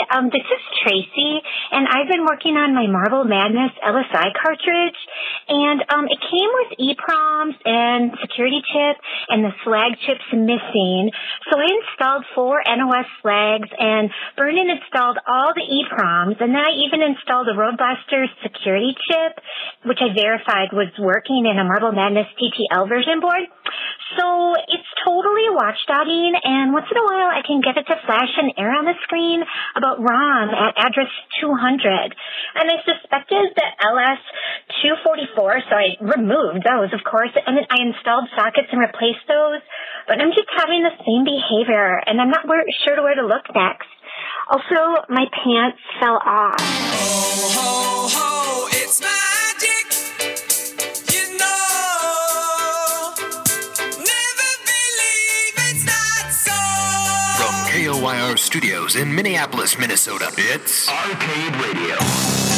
Um, this is Tracy, and I've been working on my Marble Madness LSI cartridge, and um, it came with EPROMs and security chip, and the flag chip's missing. So I installed four NOS flags, and Vernon installed all the EPROMs, and then I even installed a Roadbuster security chip, which I verified was working in a Marble Madness TTL version board. So it's totally watchdogging, and once in a while I can get it to flash an error on the screen about ROM at address 200. And I suspected that LS 244 before, so I removed those, of course, and then I installed sockets and replaced those. But I'm just having the same behavior, and I'm not sure where to look next. Also, my pants fell off. Oh, ho, ho, it's magic. You know, never believe it's not so. From KOYR Studios in Minneapolis, Minnesota, it's Arcade Radio.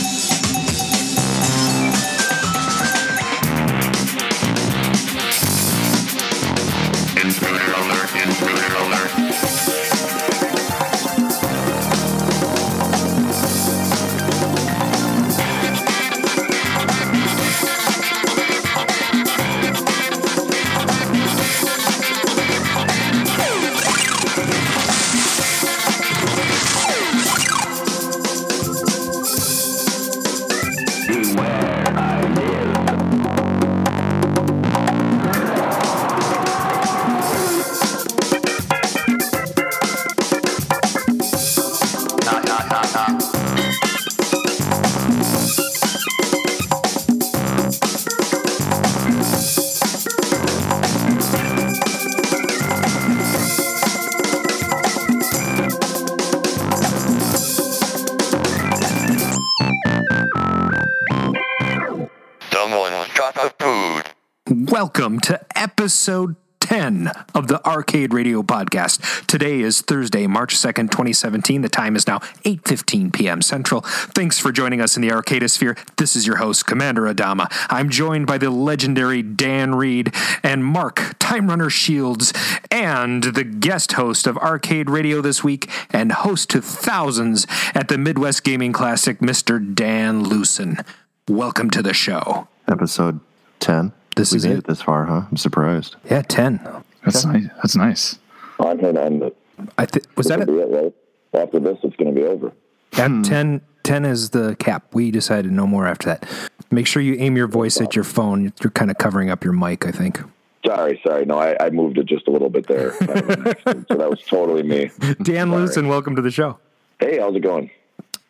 Welcome to episode 10 of the Arcade Radio podcast. Today is Thursday, March 2nd, 2017. The time is now 8:15 p.m. Central. Thanks for joining us in the Arcadosphere. This is your host, Commander Adama. I'm joined by the legendary Dan Reed and Mark Time Runner Shields and the guest host of Arcade Radio this week and host to thousands at the Midwest Gaming Classic, Mr. Dan Lucen. Welcome to the show. episode 10. This we is made it. it this far, huh? I'm surprised. Yeah, 10. That's nice. That's nice. I'm going to end it. I th- was that This it? be it, right? After this, it's going to be over. At 10, 10 is the cap. We decided no more after that. Make sure you aim your voice at your phone. You're kind of covering up your mic, I think. Sorry, sorry. No, I, I moved it just a little bit there. so that was totally me. Dan Lucen, welcome to the show. Hey, how's it going?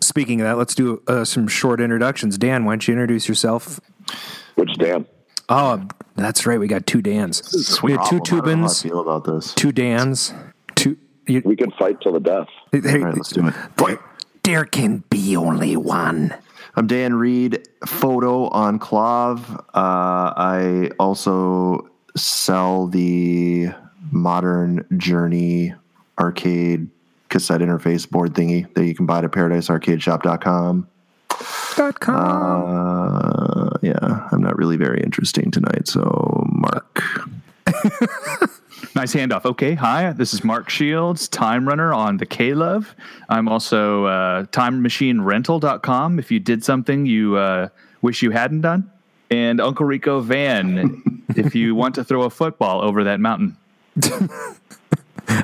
Speaking of that, let's do uh, some short introductions. Dan, why don't you introduce yourself? Which Dan? Oh, that's right. We got two Dans. We had two Problem. I don't know how I Tubins, feel about this. two Dans, two. You, We can fight till the death. there, All right, let's do it. there, there can be only one. I'm Dan Reed, photo on KLOV. Uh, I also sell the Modern Journey arcade cassette interface board thingy that you can buy at paradisearcadeshop.com. Dot com. Uh, yeah, I'm not really very interesting tonight. So, Mark. Nice handoff. Okay. Hi, this is Mark Shields, time runner on the K Love. I'm also uh, timemachinerental.com if you did something you uh, wish you hadn't done. And Uncle Rico Van if you want to throw a football over that mountain.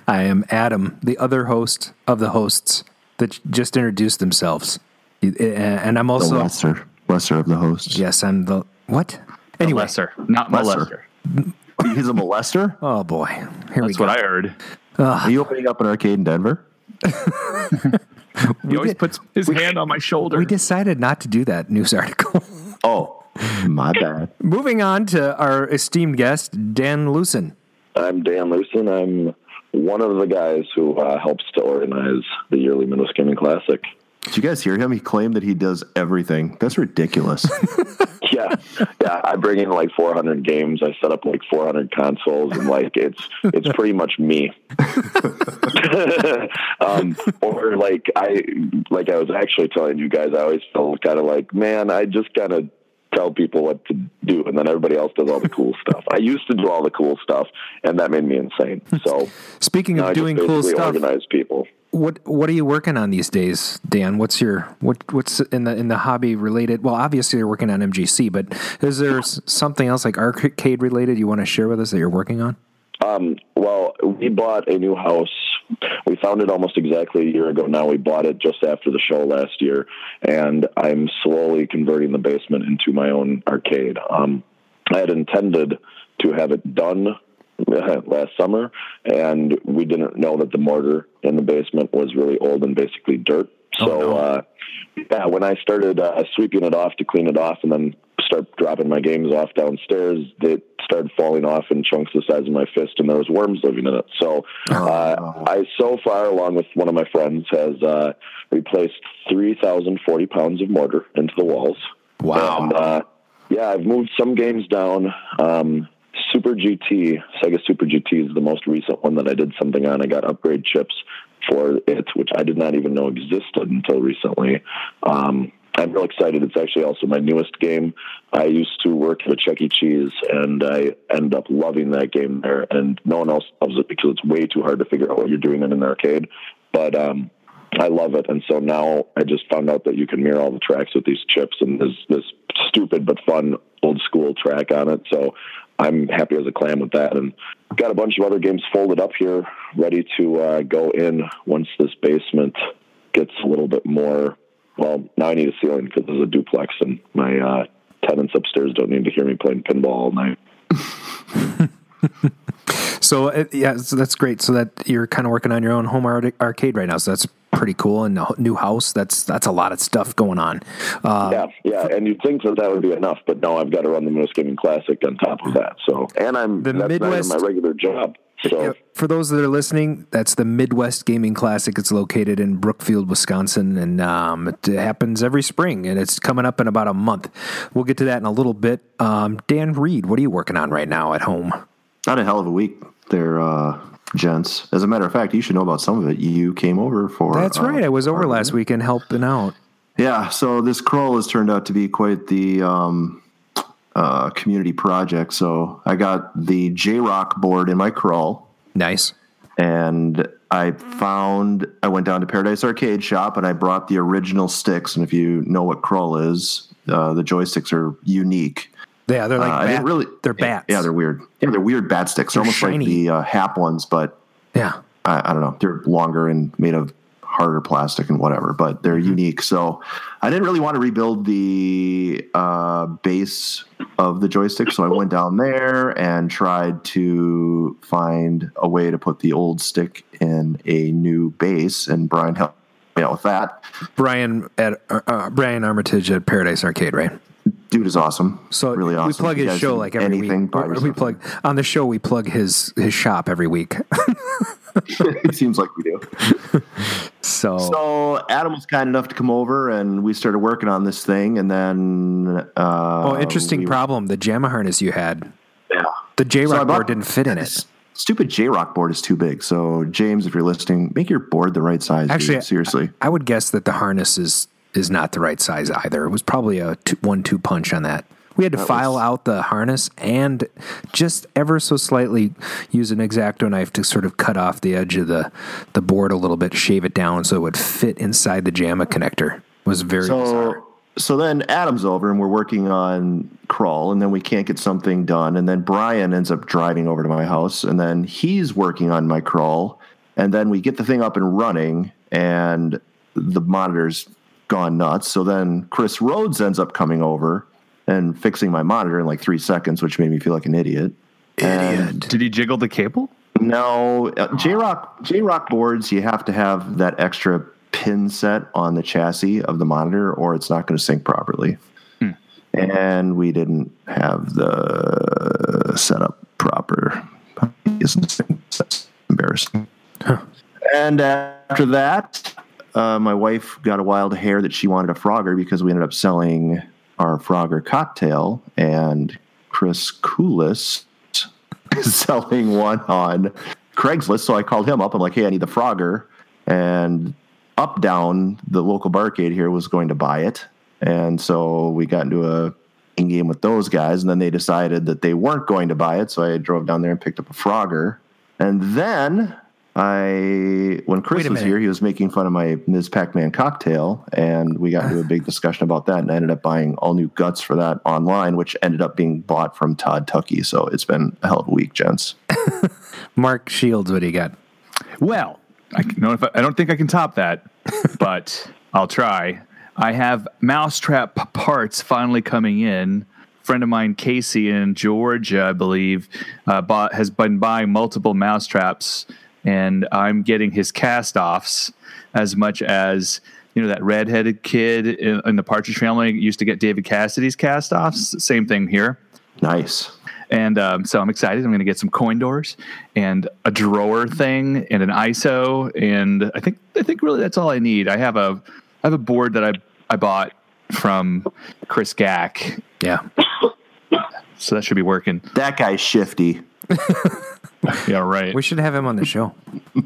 I am Adam, the other host of the hosts that just introduced themselves. And I'm The also, lesser, lesser of the hosts. yes, I'm the, what? The Anyway, lesser, not Lesser. molester. He's a molester? oh boy, here we That's go. what I heard. Are you opening up an arcade in Denver? He always puts his hand on my shoulder. we decided not to do that news article. Oh, my bad. Moving on to our esteemed guest, Dan Lucen. I'm Dan Lucen. I'm one of the guys who uh, helps to organize the yearly Midwest Gaming Classic. Did you guys hear him? He claimed that he does everything. That's ridiculous. Yeah, yeah. I bring in like 400 games. I set up like 400 consoles, and like it's it's pretty much me. um, or like I like I was actually telling you guys, I always felt kind of like, man, I just kind of tell people what to do, and then everybody else does all the cool stuff. I used to do all the cool stuff, and that made me insane. So Speaking of doing cool stuff, organize people. What what are you working on these days, Dan? What's your what what's in the in the hobby related? Well, obviously you're working on MGC, but is there something else like arcade related you want to share with us that you're working on? Um, well, we bought a new house. We found it almost exactly a year ago now. We bought it just after the show last year, and I'm slowly converting the basement into my own arcade. Um, I had intended to have it done last summer, and we didn't know that the mortar in the basement was really old and basically dirt. So, uh, yeah, when I started uh, sweeping it off to clean it off and then start dropping my games off downstairs, it started falling off in chunks the size of my fist, and there was worms living in it. So, uh, I so far, along with one of my friends, has uh, replaced three thousand forty pounds of mortar into the walls. Wow. And, uh, yeah, I've moved some games down. Um, Super GT, Sega Super GT is the most recent one that I did something on. I got upgrade chips for it, which I did not even know existed until recently. Um, I'm real excited. It's actually also my newest game. I used to work at a Chuck E. Cheese, and I ended up loving that game there. And no one else loves it because it's way too hard to figure out what you're doing in an arcade. But um, I love it, and so now I just found out that you can mirror all the tracks with these chips, and there's this stupid but fun old school track on it. So I'm happy as a clam with that, and got a bunch of other games folded up here, ready to uh, go in once this basement gets a little bit more. Well, now I need a ceiling because there's a duplex, and my uh, tenants upstairs don't need to hear me playing pinball all night. So uh, yeah, so that's great. So that you're kind of working on your own home arcade right now. So that's pretty cool. And a h- new house. That's that's a lot of stuff going on. Uh, yeah, yeah, and you'd think that that would be enough, but no, I've got to run the Moose Gaming Classic on top of that. So, and I'm The that's Midwest- not even my regular job. So, For those that are listening, that's the Midwest Gaming Classic. It's located in Brookfield, Wisconsin, and um, it happens every spring, and it's coming up in about a month. We'll get to that in a little bit. Um, Dan Reed, what are you working on right now at home? Not a hell of a week there, uh, gents. As a matter of fact, you should know about some of it. You came over for. That's uh, right. I was over last weekend helping out. Yeah, so this Krull has turned out to be quite the um, uh, community project. So I got the JROK board in my Krull, Nice. and I found I went down to Paradise Arcade Shop and I brought the original sticks. And if you know what Krull is, uh, the joysticks are unique. Yeah, they're like Uh, bat- didn't really. they're bats. Yeah, they're weird. Yeah, they're weird bat sticks. They're They're almost shiny. like the uh, Happ ones, but yeah. I, I don't know. They're longer and made of harder plastic and whatever, but they're unique. So I didn't really want to rebuild the uh, base of the joystick. So I went down there and tried to find a way to put the old stick in a new base. And Brian helped me out with that. Brian at uh, uh, Brian Armitage at Paradise Arcade, right? Dude is awesome. So really awesome. we plug his show like every anything, week. Or we plug on the show. We plug his his shop every week. it seems like we do. so, So Adam was kind enough to come over, and we started working on this thing. And then, uh, oh, interesting we- problem. The JAMMA harness you had, Yeah, the J So Rock bought- board didn't fit in it. Stupid JROK board is too big. So James, if you're listening, make your board the right size. dude. Actually, seriously. I would guess that the harness is is not the right size either. It was probably a two, one two punch on that. We had to file out the harness and just ever so slightly use an exacto knife to sort of cut off the edge of the the board a little bit, shave it down so it would fit inside the JAMMA connector. It was very bizarre. So so then Adam's over, and we're working on Krull, and then we can't get something done, and then Brian ends up driving over to my house, and then he's working on my Krull, and then we get the thing up and running, and the monitor's gone nuts. So then Chris Rhodes ends up coming over and fixing my monitor in like three seconds, which made me feel like an idiot. And Did he jiggle the cable? no, uh, JROK J Rock boards. You have to have that extra pin set on the chassis of the monitor, or it's not going to sync properly. And we didn't have the setup proper. Isn't sync. That's embarrassing. And after that, uh, my wife got a wild hair that she wanted a Frogger because we ended up selling our Frogger cocktail, and Chris Coolis is selling one on Craigslist. So I called him up. I'm like, hey, I need the Frogger. And Up Down, the local barcade here, was going to buy it. And so we got into a game with those guys, and then they decided that they weren't going to buy it, so I drove down there and picked up a Frogger, and then I, when Chris was minute. here, he was making fun of my Ms. Pac-Man cocktail, and we got into a big discussion about that, and I ended up buying all new guts for that online, which ended up being bought from Todd Tucky. So it's been a hell of a week, gents. Mark Shields, what do you got? Well, I can- if I, I don't think I can top that, but I'll try. I have mousetrap parts finally coming in. friend of mine, Casey in Georgia, I believe, uh, bought has been buying multiple mousetraps, and I'm getting his cast-offs as much as you know that redheaded kid in, in the Partridge Family used to get David Cassidy's cast-offs. Same thing here. Nice. And um, so I'm excited. I'm going to get some coin doors and a drawer thing and an ISO. And I think I think really that's all I need. I have a I have a board that I I bought from Chris Gack. Yeah. So that should be working. That guy's shifty. Yeah, right. We should have him on the show.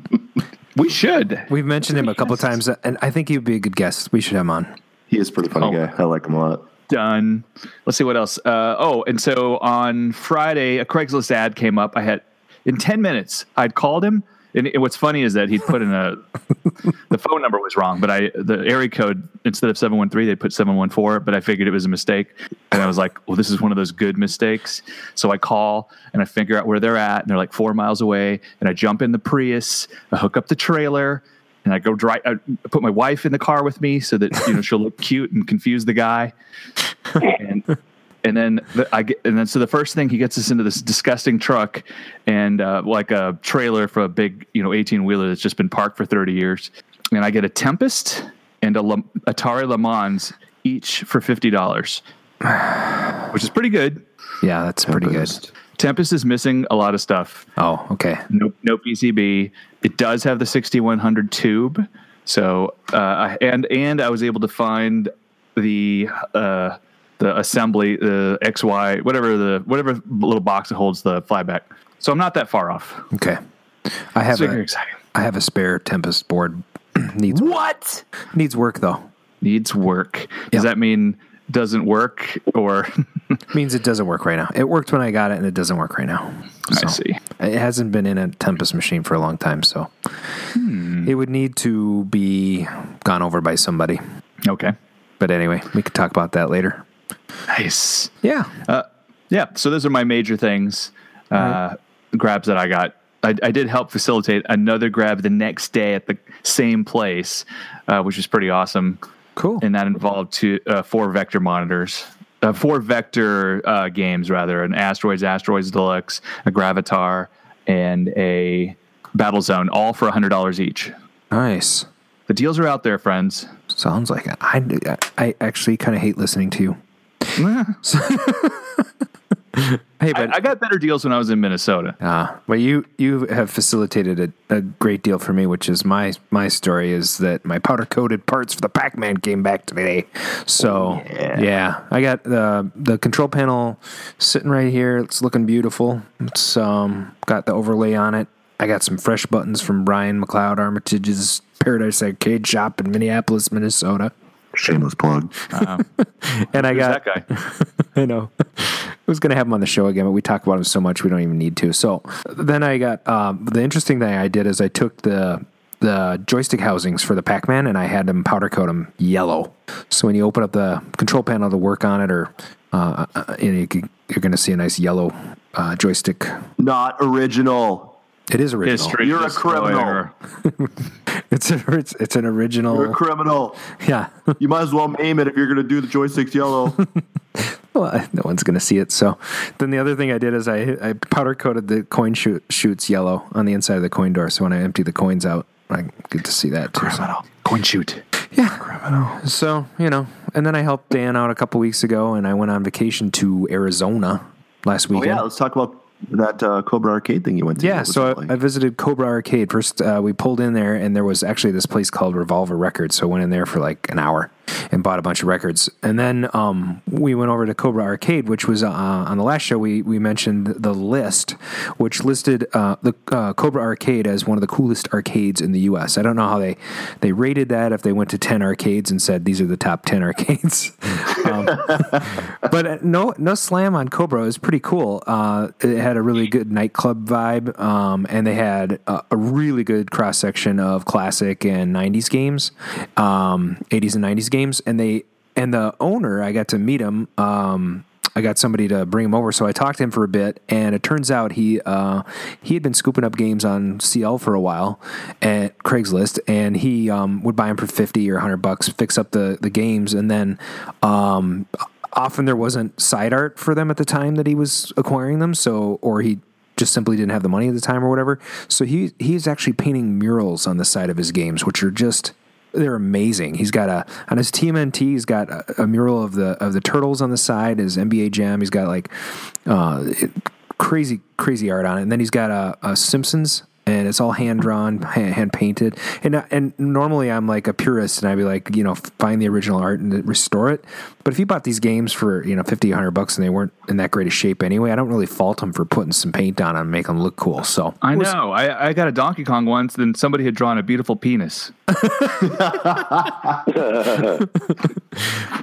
We should. We've mentioned him a couple times, and I think he'd be a good guest. We should have him on. He is a pretty funny Oh. guy. I like him a lot. Done. Let's see what else. Uh, oh, and so on Friday, a Craigslist ad came up. I had in ten minutes. I'd called him, and, and what's funny is that he'd put in a the phone number was wrong, but I the area code instead of seven one three they put seven one four. But I figured it was a mistake, and I was like, well, this is one of those good mistakes. So I call and I figure out where they're at, and they're like four miles away. And I jump in the Prius, I hook up the trailer. And I go drive. I put my wife in the car with me so that you know she'll look cute and confuse the guy and and then the, I get, and then so the first thing he gets us into this disgusting truck and uh, like a trailer for a big you know eighteen wheeler that's just been parked for thirty years, and I get a Tempest and a Le, Atari Le Mans each for fifty dollars, which is pretty good. Yeah, that's pretty good. Tempest. Tempest is missing a lot of stuff. Oh, okay. No, no PCB. It does have the 6100 tube. So, uh, and and I was able to find the uh, the assembly, the XY, whatever the whatever little box that holds the flyback. So I'm not that far off. Okay. I have Super a, exciting. I have a spare Tempest board. needs What needs work though. needs work? Does Yeah. that mean doesn't work or? Means it doesn't work right now. It worked when I got it, and it doesn't work right now. I see. It hasn't been in a Tempest machine for a long time, so Hmm. it would need to be gone over by somebody. Okay. But anyway, we could talk about that later. Nice. Yeah. Yeah, so those are my major things. Uh, Grabs that I got. I, I did help facilitate another grab the next day at the same place, uh, which was pretty awesome. Cool. And that involved two, uh, four vector monitors, uh, four vector uh, games rather, an Asteroids, Asteroids Deluxe, a Gravitar, and a Battle Zone, all for hundred dollars each. nice. The deals are out there, friends. Sounds like it. I, I actually kind of hate listening to you. Hey, but I, I got better deals when I was in Minnesota. Ah, well, you you have facilitated a, a great deal for me, which is my my story is that my powder coated parts for the Pac Man came back today. So yeah. I got the the control panel sitting right here. It's looking beautiful. It's um got the overlay on it. I got some fresh buttons from Brian McLeod Armitage's Paradise Arcade Shop in Minneapolis, Minnesota. Shameless plug. And I Who's got that guy? I know. I was going to have him on the show again, but we talk about him so much we don't even need to. So then I got um, the interesting thing I did is I took the the joystick housings for the Pac-Man and I had them powder coat them yellow. So when you open up the control panel to work on it, or uh, uh, you know, you could- you're going to see a nice yellow uh, joystick. Not original. It is original. History You're a criminal. It's a, it's it's an original. You're a criminal. yeah. You might as well name it if you're going to do the joysticks yellow. Well, no one's going to see it. So then the other thing I did is I, I powder coated the coin chute, chutes yellow on the inside of the coin door. So when I empty the coins out, I get to see that too. So, Coin chute. Yeah. Criminal. So, you know, and then I helped Dan out a couple weeks ago and I went on vacation to Arizona last oh, weekend. oh, weekend. yeah. Let's talk about that uh, Cobra Arcade thing you went to. Yeah, so I. I visited Cobra Arcade. First, uh, we pulled in there, and there was actually this place called Revolver Records. So I went in there for like an hour, and bought a bunch of records. And then um, we went over to Cobra Arcade, which was uh, on the last show. We we mentioned the list, which listed uh, the uh, Cobra Arcade as one of the coolest arcades in the U.S. I don't know how they they rated that. If they went to ten arcades and said these are the top ten arcades, um, but uh, no no slam on Cobra. It was pretty cool. Uh, it had a really good nightclub vibe, um, and they had a, a really good cross section of classic and '90s games, um, '80s and '90s games, and they and the owner. I got to meet him. Um, I got somebody to bring him over, so I talked to him for a bit, and it turns out he uh, he had been scooping up games on CL for a while at Craigslist, and he um, would buy them for fifty or hundred bucks, fix up the the games, and then um, often there wasn't side art for them at the time that he was acquiring them, so or he just simply didn't have the money at the time or whatever. So he he's actually painting murals on the side of his games, which are just they're amazing. He's got a on his TMNT. He's got a, a mural of the of the turtles on the side. His NBA Jam. He's got like uh, crazy crazy art on it. And then he's got a, a Simpsons. And it's all hand drawn, hand, hand painted, and and normally I'm like a purist, and I'd be like, you know, find the original art and restore it. But if you bought these games for you know 50, 100 bucks, and they weren't in that great a shape anyway, I don't really fault them for putting some paint on them and make them look cool. So I was- know. I, I got a Donkey Kong once, then somebody had drawn a beautiful penis.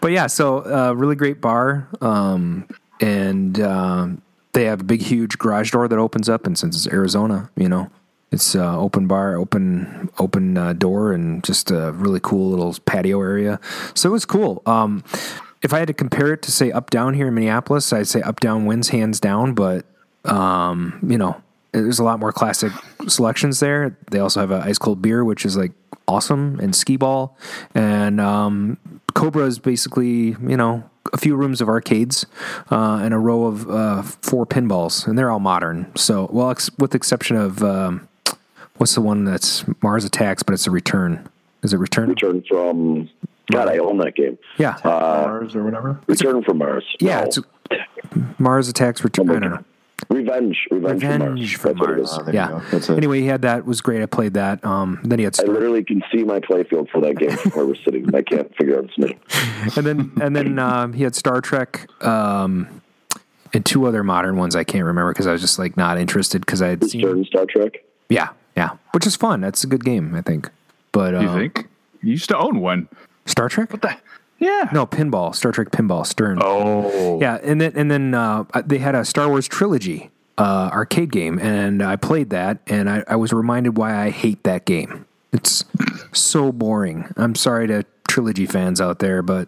but yeah, so uh, really great bar, um, and um they have a big, huge garage door that opens up. And since it's Arizona, you know, it's uh, open bar, open open uh, door, and just a really cool little patio area. So it was cool. Um, if I had to compare it to say up down here in Minneapolis, I'd say up down wins hands down. But um, you know, there's a lot more classic selections there. They also have a ice cold beer, which is like awesome, and skee ball, and um, Cobra is basically you know a few rooms of arcades uh, and a row of uh, four pinballs, and they're all modern. So well, ex- with the exception of um, what's the one that's Mars Attacks, but it's a return. Is it return? Return from God, I own that game. Yeah, Mars or whatever. Return from Mars. yeah. No. It's Mars Attacks Return. I don't know. Revenge. Revenge, Revenge from from Mars. Mars. What it is. Oh, yeah. go. That's it. Anyway, he had that. It was great. I played that. Um, then he had I literally can see my playfield for that game from where we're sitting. I can't figure out its name. and then and then um, he had Star Trek um, and two other modern ones I can't remember because I was just like not interested because I had seen Return Star Trek. yeah yeah which is fun that's a good game I think but You uh, think? You used to own one. Star Trek Yeah. no pinball Star Trek pinball Stern Oh. yeah and then and then uh, they had a Star Wars trilogy uh, arcade game and I played that and I, I was reminded why I hate that game it's so boring I'm sorry to trilogy fans out there but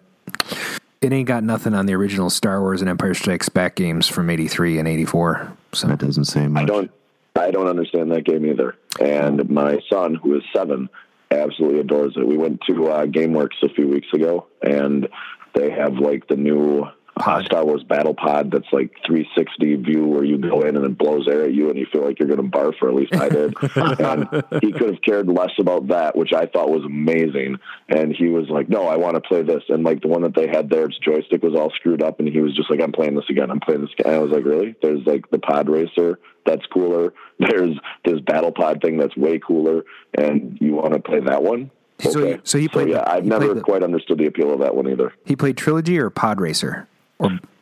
it ain't got nothing on the original Star Wars and Empire Strikes Back games from '83 and '84. So That doesn't say much. I don't. I don't understand that game either. And my son, who is seven, absolutely adores it. We went to uh, GameWorks a few weeks ago, and they have like the new uh, Star Wars Battle Pod that's like 360 view where you go in and it blows air at you and you feel like you're going to barf, or at least I did. and he could have cared less about that, which I thought was amazing. And he was like, "No, I want to play this." And like the one that they had there, its joystick was all screwed up, and he was just like, "I'm playing this again. I'm playing this." Again. And I was like, "Really?" There's like the Pod Racer that's cooler. There's this Battle Pod thing that's way cooler, and you want to play that one? So he- so he played yeah, I've never the- quite understood the appeal of that one either. he played trilogy or Pod Racer.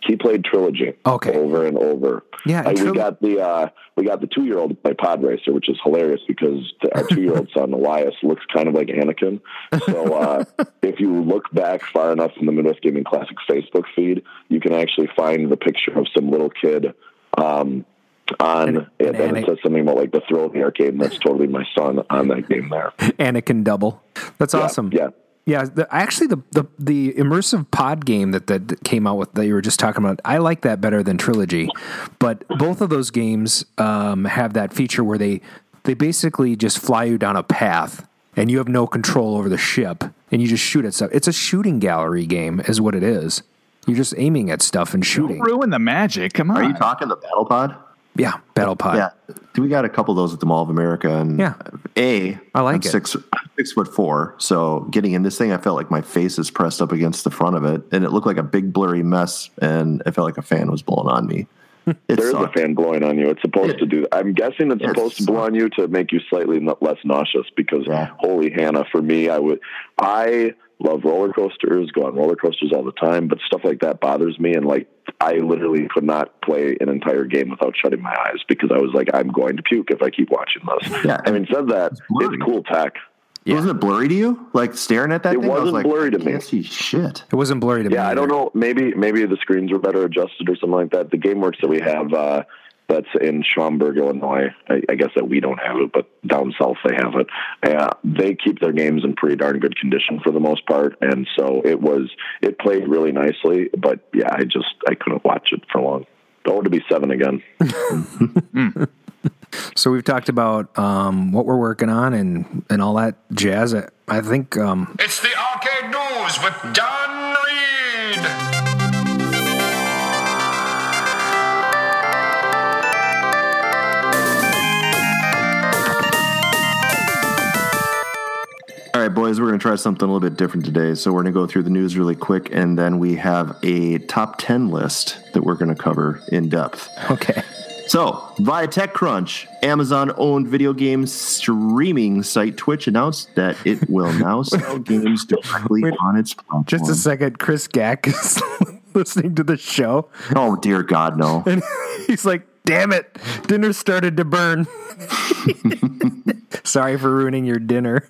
He played trilogy Okay. over and over. Yeah, and we got the uh, we got the two year old by Pod Racer, which is hilarious because our two year old son Elias looks kind of like Anakin. So uh, if you look back far enough in the Midwest Gaming Classic Facebook feed, you can actually find the picture of some little kid. Um, on An- it, an and it says something about like the thrill of the arcade, and that's totally my son on that game there. Anakin Double. That's awesome. Yeah, Yeah, the, actually, the, the the immersive pod game that, that that came out with that you were just talking about, I like that better than Trilogy. But both of those games um, have that feature where they they basically just fly you down a path and you have no control over the ship and you just shoot at stuff. It's a shooting gallery game, is what it is. You're just aiming at stuff and shooting. Ruin the magic. Come on. Are you talking the Battle Pod? Yeah, Battle Pod. Yeah, we got a couple of those at the Mall of America, and Yeah. a I like I'm it. Six six foot four, so getting in this thing, I felt like my face is pressed up against the front of it, and it looked like a big blurry mess, and I felt like a fan was blowing on me. It there is a fan blowing on you. It's supposed It- to do. That. I'm guessing it's it supposed to blow on you to make you slightly less nauseous. Because Yeah. holy Hannah, for me, I would. I love roller coasters, go on roller coasters all the time, but stuff like that bothers me. And like, I literally could not play an entire game without shutting my eyes because I was like, I'm going to puke if I keep watching this. Yeah, I mean, said that, blurry. it's cool tech. Wasn't it blurry to you? Like staring at that It thing? I was wasn't like, blurry to me. See shit. It wasn't blurry to me. Yeah, I don't know. Maybe maybe the screens were better adjusted or something like that. The GameWorks that we have uh, that's in Schaumburg, Illinois. I, I guess that we don't have it, but down south they have it. Uh, they keep their games in pretty darn good condition for the most part, and so it was it played really nicely. But yeah, I just I couldn't watch it for long. Oh, to be seven again. So we've talked about um, what we're working on and and all that jazz. I, I think um, It's the Arcade News with John All right, boys, we're going to try something a little bit different today. So we're going to go through the news really quick, and then we have a top 10 list that we're going to cover in depth. okay. So, via TechCrunch, Amazon owned video game streaming site Twitch announced that it will now sell games directly Wait, on its platform. Just a second. Chris Gack is listening to the show, Oh, dear God, no. and he's like, "Damn it, dinner started to burn." Sorry for ruining your dinner.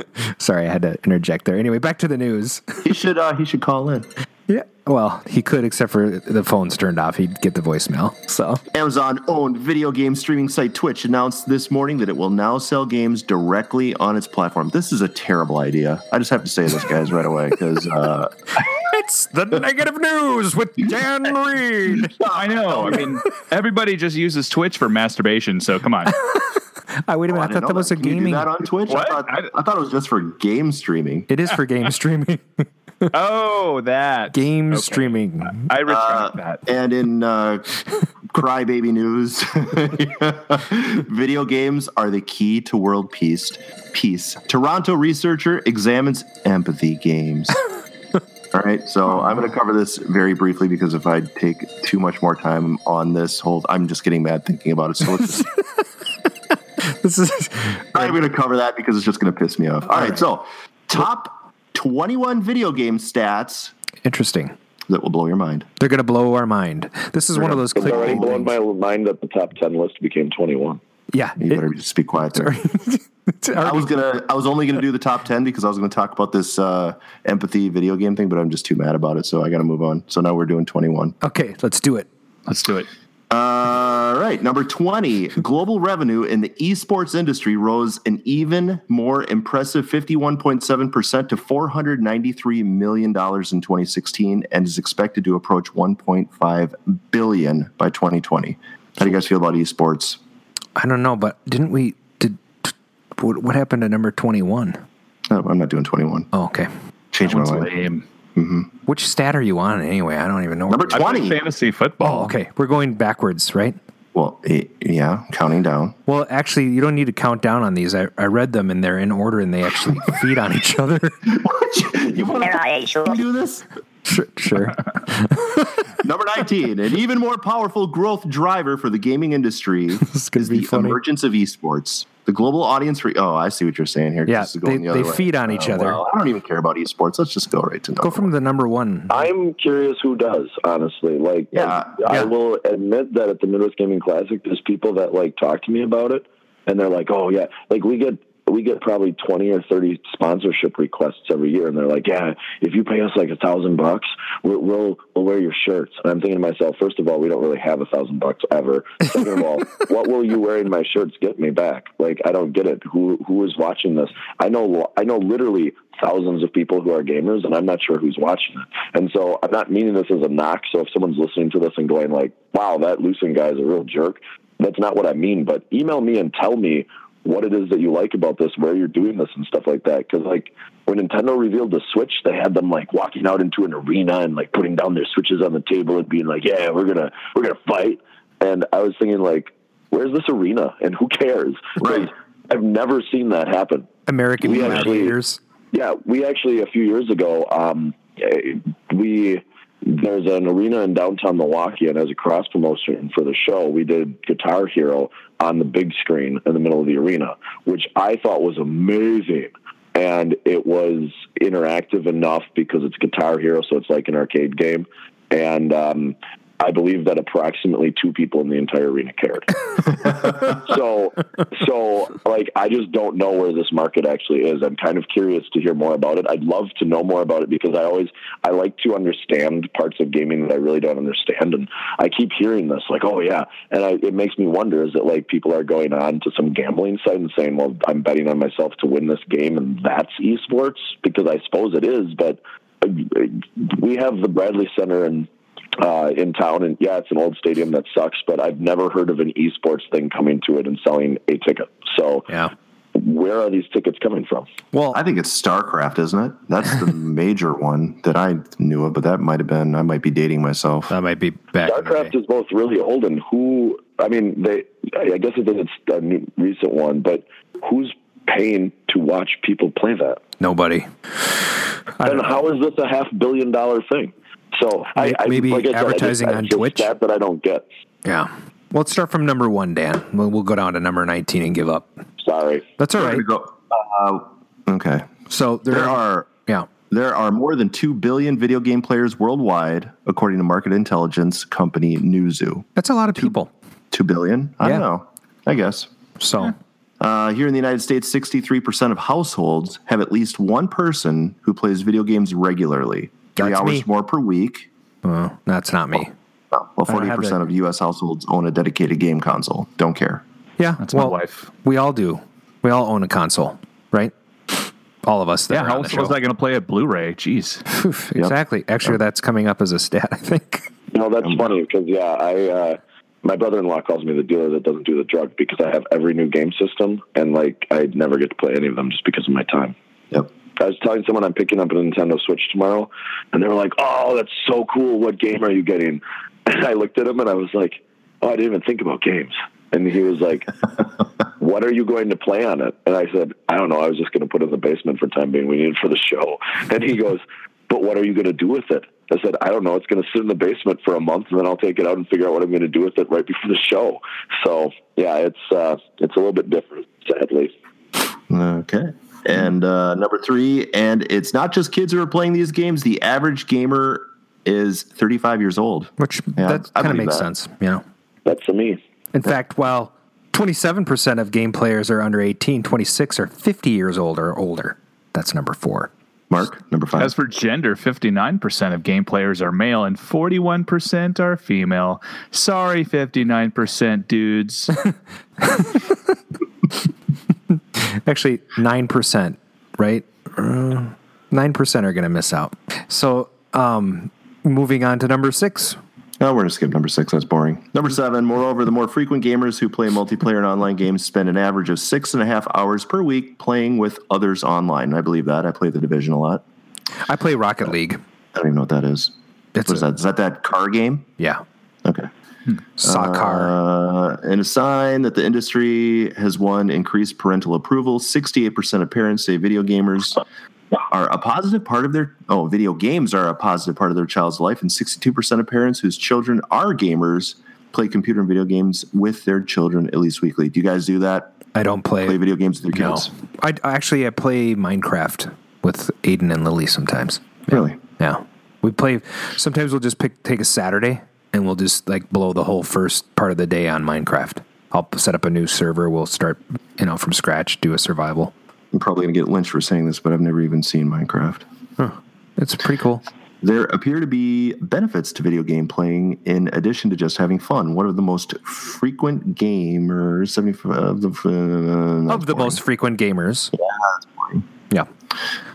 Sorry, I had to interject there. Anyway, back to the news. he should uh, he should call in. Yeah. Well, he could, except for the phone's turned off. He'd get the voicemail. So Amazon owned video game streaming site Twitch announced this morning that it will now sell games directly on its platform. This is a terrible idea. I just have to say this, guys, right away because uh, it's the negative news with Dan Reed. I know. I mean, everybody just uses Twitch for masturbation, so come on. Oh, wait a minute. I, didn't thought know that was a Can you do gaming. that on Twitch. What? I, thought, I- I thought it was just for game streaming. It is for game streaming. Oh, that game Okay. streaming. I retract Uh, that. And in uh, crybaby news, video games are the key to world peace. Peace. Toronto researcher examines empathy games. All right, so I'm going to cover this very briefly because if I take too much more time on this whole, I'm just getting mad thinking about it. So let's just, This is I'm going to cover that because it's just going to piss me off. All right, right. so top 21 video game stats interesting. that will blow your mind. They're gonna blow our mind. This is one of those It's already clickbait blown things. my mind that the top ten list became twenty one. Yeah. You better just be quiet there. It's I was gonna. I was only gonna do the top ten because I was gonna talk about this uh, empathy video game thing, but I'm just too mad about it, so I got to move on. So now we're doing 21. okay, let's do it. Let's do it. All right, number 20. Global revenue in the esports industry rose an even more impressive 51.7 percent to 493 million dollars in 2016, and is expected to approach 1.5 billion by 2020. How do you guys feel about esports? I don't know, but didn't we? Did what, what happened to number twenty-one? Oh, I'm not doing 21. Oh, okay. Change my One's mind. lame. Which stat are you on anyway? I don't even know. Number I 20. fantasy football. Oh, okay. We're going backwards, right? Well, eh, yeah, counting down. Well, actually, you don't need to count down on these. I, I read them and they're in order and they actually feed on each other. you want to do this? Sure. sure. Number 19, an even more powerful growth driver for the gaming industry is gonna is be the funny. emergence of esports. The global audience for oh, I see what you're saying here. Yeah, going they- the other they way. feed on each Oh, other. well, I don't even care about esports. Let's just go right to number Go from the number one. I'm curious who does, honestly. Like, Yeah, I yeah. will admit that at the Midwest Gaming Classic, there's people that like talk to me about it, and they're like, "Oh yeah," like we get we get probably twenty or thirty sponsorship requests every year, and they're like, "Yeah, if you pay us like a thousand bucks, we'll, we'll wear your shirts." And I'm thinking to myself, first of all, we don't really have a thousand bucks ever. Second of all, what will you wearing my shirts get me back? Like, I don't get it. Who who is watching this? I know I know literally thousands of people who are gamers, and I'm not sure who's watching it. And so I'm not meaning this as a knock. So if someone's listening to this and going like, "Wow, that Lucen guy is a real jerk," that's not what I mean. But email me and tell me what it is that you like about this, where you're doing this, and stuff like that. Because like when Nintendo revealed the Switch, they had them like walking out into an arena and like putting down their switches on the table and being like, "Yeah, we're gonna we're gonna fight." And I was thinking like, "Where's this arena? And who cares?" Right. I've never seen that happen. American We actually-. Yeah, we actually a few years ago, um, eh, we there's an arena in downtown Milwaukee, and as a cross promotion for the show, we did Guitar Hero on the big screen in the middle of the arena, which I thought was amazing. and it was interactive enough because it's Guitar Hero, so it's like an arcade game. And um, I believe that approximately two people in the entire arena cared. so, so like, I just don't know where this market actually is. I'm kind of curious to hear more about it. I'd love to know more about it because I always I like to understand parts of gaming that I really don't understand, and I keep hearing this like, oh yeah, and I, it makes me wonder: is it like people are going on to some gambling site and saying, well, I'm betting on myself to win this game, and that's esports? Because I suppose it is, but uh, we have the Bradley Center and uh, in town, and yeah, it's an old stadium that sucks, but I've never heard of an esports thing coming to it and selling a ticket. So, Yeah. where are these tickets coming from? Well, I think it's StarCraft, isn't it? That's the major one that I knew of, but that might have been, I might be dating myself. that might be back. StarCraft is both really old and who? I mean, they. I guess it it's a new, recent one, but who's paying to watch people play that? Nobody. I don't And how is this a half billion dollar thing? So I, I Maybe like I said, I just- advertising on just Twitch? Stat that I don't get. Yeah. Well, let's start from number one, Dan. We'll, we'll go down to number 19 and give up. Sorry. That's all right. We're right. gonna go- uh, okay. So there, There are yeah. There are more than 2 billion video game players worldwide, according to market intelligence company Newzoo. That's a lot of people. 2 billion? I Yeah. don't know. I guess. So Uh, here in the United States, 63% of households have at least one person who plays video games regularly. Three That's hours me. more per week. uh, that's not me. Well, I don't 40% that. of U.S. households own a dedicated game console. Don't care. Yeah. That's well, my wife. We all do. We all own a console, right? All of us. That Yeah, how else was. I going to play a Blu-ray? Jeez. Oof, Exactly. Actually, that's coming up as a stat, I think. No, that's funny because yeah, I uh, my brother-in-law calls me the dealer that doesn't do the drug because I have every new game system and like I never get to play any of them just because of my time. Yep. I was telling someone I'm picking up a Nintendo Switch tomorrow, and they were like, "Oh, that's so cool! What game are you getting?" And I looked at him and I was like, "Oh, I didn't even think about games." And he was like, "What are you going to play on it?" And I said, "I don't know. I was just going to put it in the basement for time being. We need it for the show." And he goes, "But what are you going to do with it?" I said, "I don't know. It's going to sit in the basement for a month, and then I'll take it out and figure out what I'm going to do with it right before the show." So yeah, it's uh, it's a little bit different, sadly. Okay. And uh, number three, and it's not just kids who are playing these games. The average gamer is 35 years old. Which Yeah, that kind of makes that. sense. You know. That's to me. In fact, while 27% of game players are under 18, 26 are 50 years old or older. That's number four. Mark, number five. As for gender, 59% of game players are male and 41% are female. Sorry, 59% dudes. Actually, 9%, right? Uh, 9% are going to miss out. So, um, moving on to number six. Oh, we're going to skip number six. That's boring. Number seven, moreover, the more frequent gamers who play multiplayer and online games spend an average of six and a half hours per week playing with others online. I believe that. I play the division a lot. I play Rocket League. I don't even know what that is. It's What is a- that? Is that that car game? Yeah. Okay. Soccer. Uh, and a sign that the industry has won increased parental approval. 68% of parents say video gamers are a positive part of their oh video games are a positive part of their child's life and 62% of parents whose children are gamers play computer and video games with their children at least weekly do you guys do that I don't play. play video games with your no. kids I, I actually I play Minecraft with Aiden and Lily sometimes. really Yeah. We play sometimes we'll just pick take a Saturday and we'll just like blow the whole first part of the day on Minecraft. I'll set up a new server, we'll start, you know, from scratch, do a survival. i'm probably going to get lynched for saying this but i've never even seen minecraft It's pretty cool. There appear to be benefits to video game playing in addition to just having fun. One of the most frequent gamers, 75 of the, uh, Of the most frequent gamers. Yeah.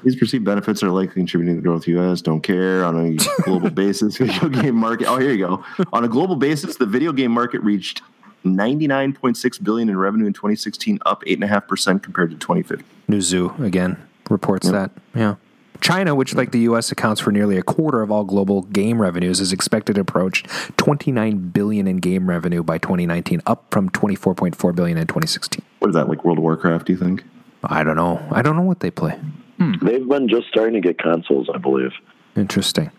These perceived benefits are likely contributing to the growth of the U.S. Don't care on a global basis. Video game market. Oh, here you go. On a global basis, the video game market reached 99.6 billion in revenue in 2016, up eight and a half percent compared to 2015. Newzoo again reports that. Yeah. China, which like the US accounts for nearly a quarter of all global game revenues, is expected to approach 29 billion in game revenue by 2019, up from 24.4 billion in 2016. What is that like? World of Warcraft? Do you think? I don't know. I don't know what they play. They've been just starting to get consoles, I believe. Interesting.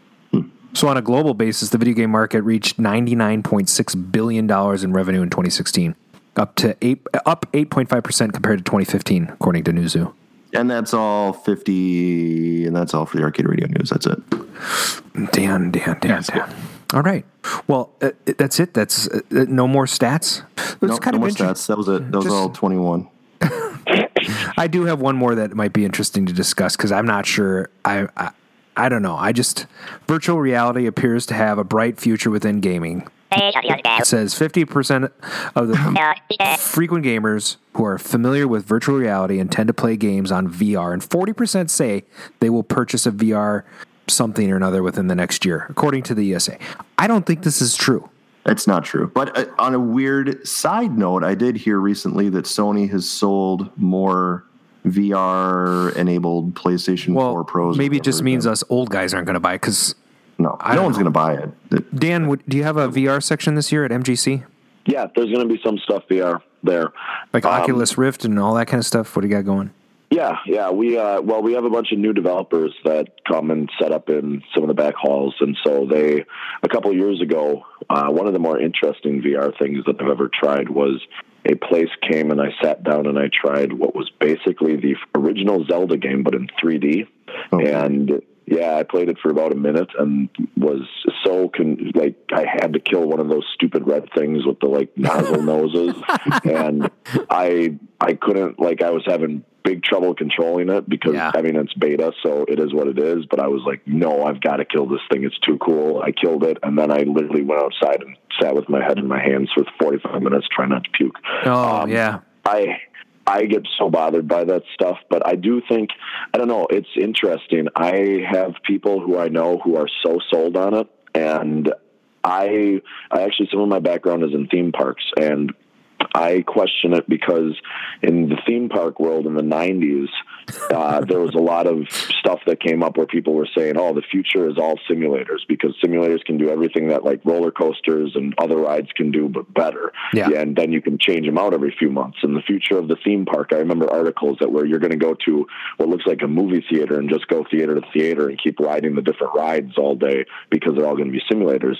So on a global basis, the video game market reached 99.6 billion dollars in revenue in 2016, up to eight up 8.5 percent compared to 2015, according to Newzoo. And that's all 50, and that's all for the arcade radio news. That's it. Dan, Dan, Dan, Dan. All right. Well, uh, that's it. That's uh, uh, no more stats. It's No, kind no of more stats. That was it. That was Just- all 21. I do have one more that might be interesting to discuss because I'm not sure. I, I I don't know. I just virtual reality appears to have a bright future within gaming. It says 50% of the frequent gamers who are familiar with virtual reality intend to play games on VR, and 40% say they will purchase a VR something or another within the next year, according to the ESA. I don't think this is true. That's not true. But uh, on a weird side note, I did hear recently that Sony has sold more VR enabled PlayStation Well, 4 Pros. or maybe it just means than- us old guys aren't going to buy it because No, I no one's going to buy it. It- Dan, would, do you have a VR section this year at MGC? Yeah, there's going to be some stuff VR there. Like Um, Oculus Rift and all that kind of stuff? What do you got going? Yeah, yeah. We uh, well, we have a bunch of new developers that come and set up in some of the back halls, and so they a couple years ago, uh, one of the more interesting VR things that I've ever tried was a place came and I sat down and I tried what was basically the original Zelda game, but in 3D, and yeah, I played it for about a minute and was so con- like I had to kill one of those stupid red things with the like nozzle noses, and I I couldn't like I was having big trouble controlling it because Yeah. I mean it's beta, so it is what it is. But I was like, no, I've got to kill this thing. It's too cool. I killed it, and then I literally went outside and sat with my head in my hands for 45 minutes trying not to puke. Oh, Um, yeah. I I get so bothered by that stuff, but I do think I don't know. It's interesting. I have people who I know who are so sold on it, and I I actually some of my background is in theme parks, and I question it because in the theme park world in the 90s, uh, there was a lot of stuff that came up where people were saying, oh, the future is all simulators because simulators can do everything that like roller coasters and other rides can do, but better. Yeah. and then you can change them out every few months. And the future of the theme park, I remember articles that where you're going to go to what looks like a movie theater and just go theater to theater and keep riding the different rides all day because they're all going to be simulators.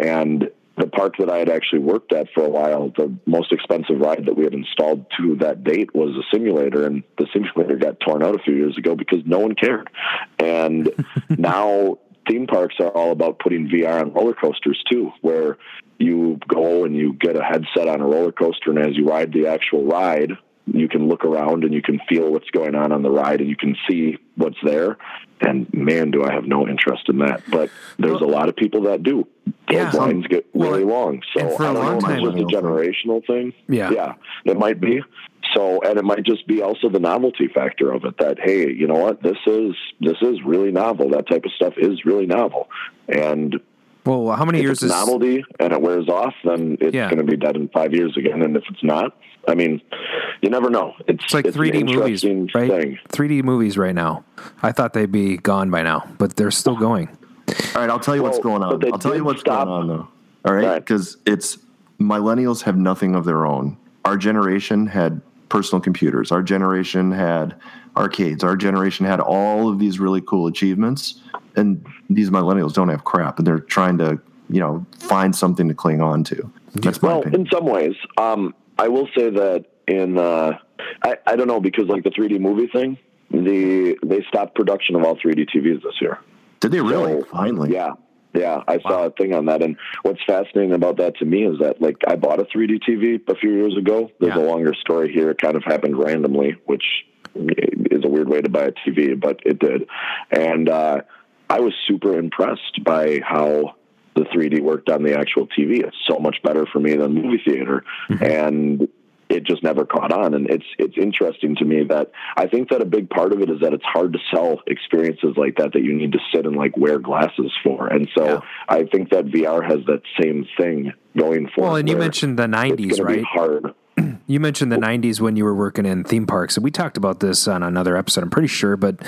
And the park that I had actually worked at for a while, the most expensive ride that we had installed to that date was a simulator, and the simulator got torn out a few years ago because no one cared. And now theme parks are all about putting VR on roller coasters too, where you go and you get a headset on a roller coaster, and as you ride the actual ride, you can look around and you can feel what's going on on the ride, and you can see what's there. And man, do I have no interest in that. But there's a lot of people that do. Yeah. Lines get Well, really long. So and for a I don't long know if it's just a generational thing. Yeah. Yeah, it might be. So, and it might just be also the novelty factor of it that, hey, you know what? This is, this is really novel. That type of stuff is really novel. And Well, how many if years it's is novelty and it wears off, then it's Yeah. going to be dead in five years again. And if it's not, I mean, you never know. It's, It's like an 3D movies, right? Thing. 3D movies right now. I thought they'd be gone by now, but they're still going. All right, I'll tell you what's going on. I'll tell you what's stop- going on though. All right, Right. because it's millennials have nothing of their own. Our generation had personal computers. Our generation had arcades. Our generation had all of these really cool achievements, and these millennials don't have crap, and they're trying to, you know, find something to cling on to. That's my Well, opinion. in some ways, um, I will say that in uh, I, I don't know because like the 3D movie thing, the they stopped production of all 3D TVs this year. Did they really? So, Finally, Yeah. Yeah, I saw a thing on that, and what's fascinating about that to me is that, like, I bought a 3D TV a few years ago. There's Yeah. a longer story here. It kind of happened randomly, which is a weird way to buy a TV, but it did. And uh, I was super impressed by how the 3D worked on the actual TV. It's so much better for me than movie theater, and it just never caught on. And it's it's interesting to me that I think that a big part of it is that it's hard to sell experiences like that that you need to sit and like wear glasses for. And so Yeah. I think that VR has that same thing going for. Well, and you mentioned the it's 90s, gonna be right? hard. You mentioned the 90s when you were working in theme parks. And we talked about this on another episode, I'm pretty sure. But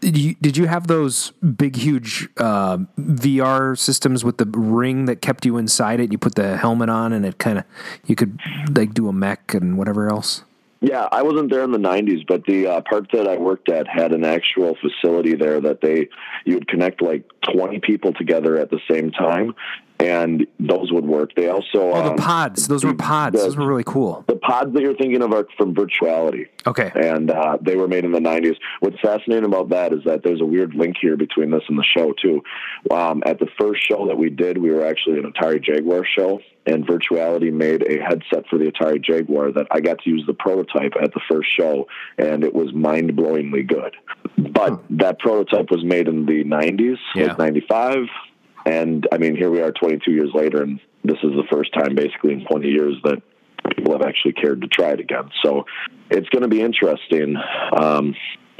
did you, did you have those big, huge uh, VR systems with the ring that kept you inside it? You put the helmet on and it kind of, you could like do a mech and whatever else? Yeah, I wasn't there in the '90s, but the uh, park that I worked at had an actual facility there that they you would connect like 20 people together at the same time, and those would work. They also Oh, the um, pods. Those were pods. the- Those were really cool. the pods that you're thinking of are from Virtuality Okay. and uh, they were made in the 90s. What's fascinating about that is that there's a weird link here between this and the show too. Um, at the first show that we did, we were actually an Atari Jaguar show, and Virtuality made a headset for the Atari Jaguar that I got to use the prototype at the first show, and it was mind blowingly good. But that prototype was made in the 90s, Yeah. like 95. And I mean, here we are 22 years later, and this is the first time basically in 20 years that people have actually cared to try it again. So it's going to be interesting. Um,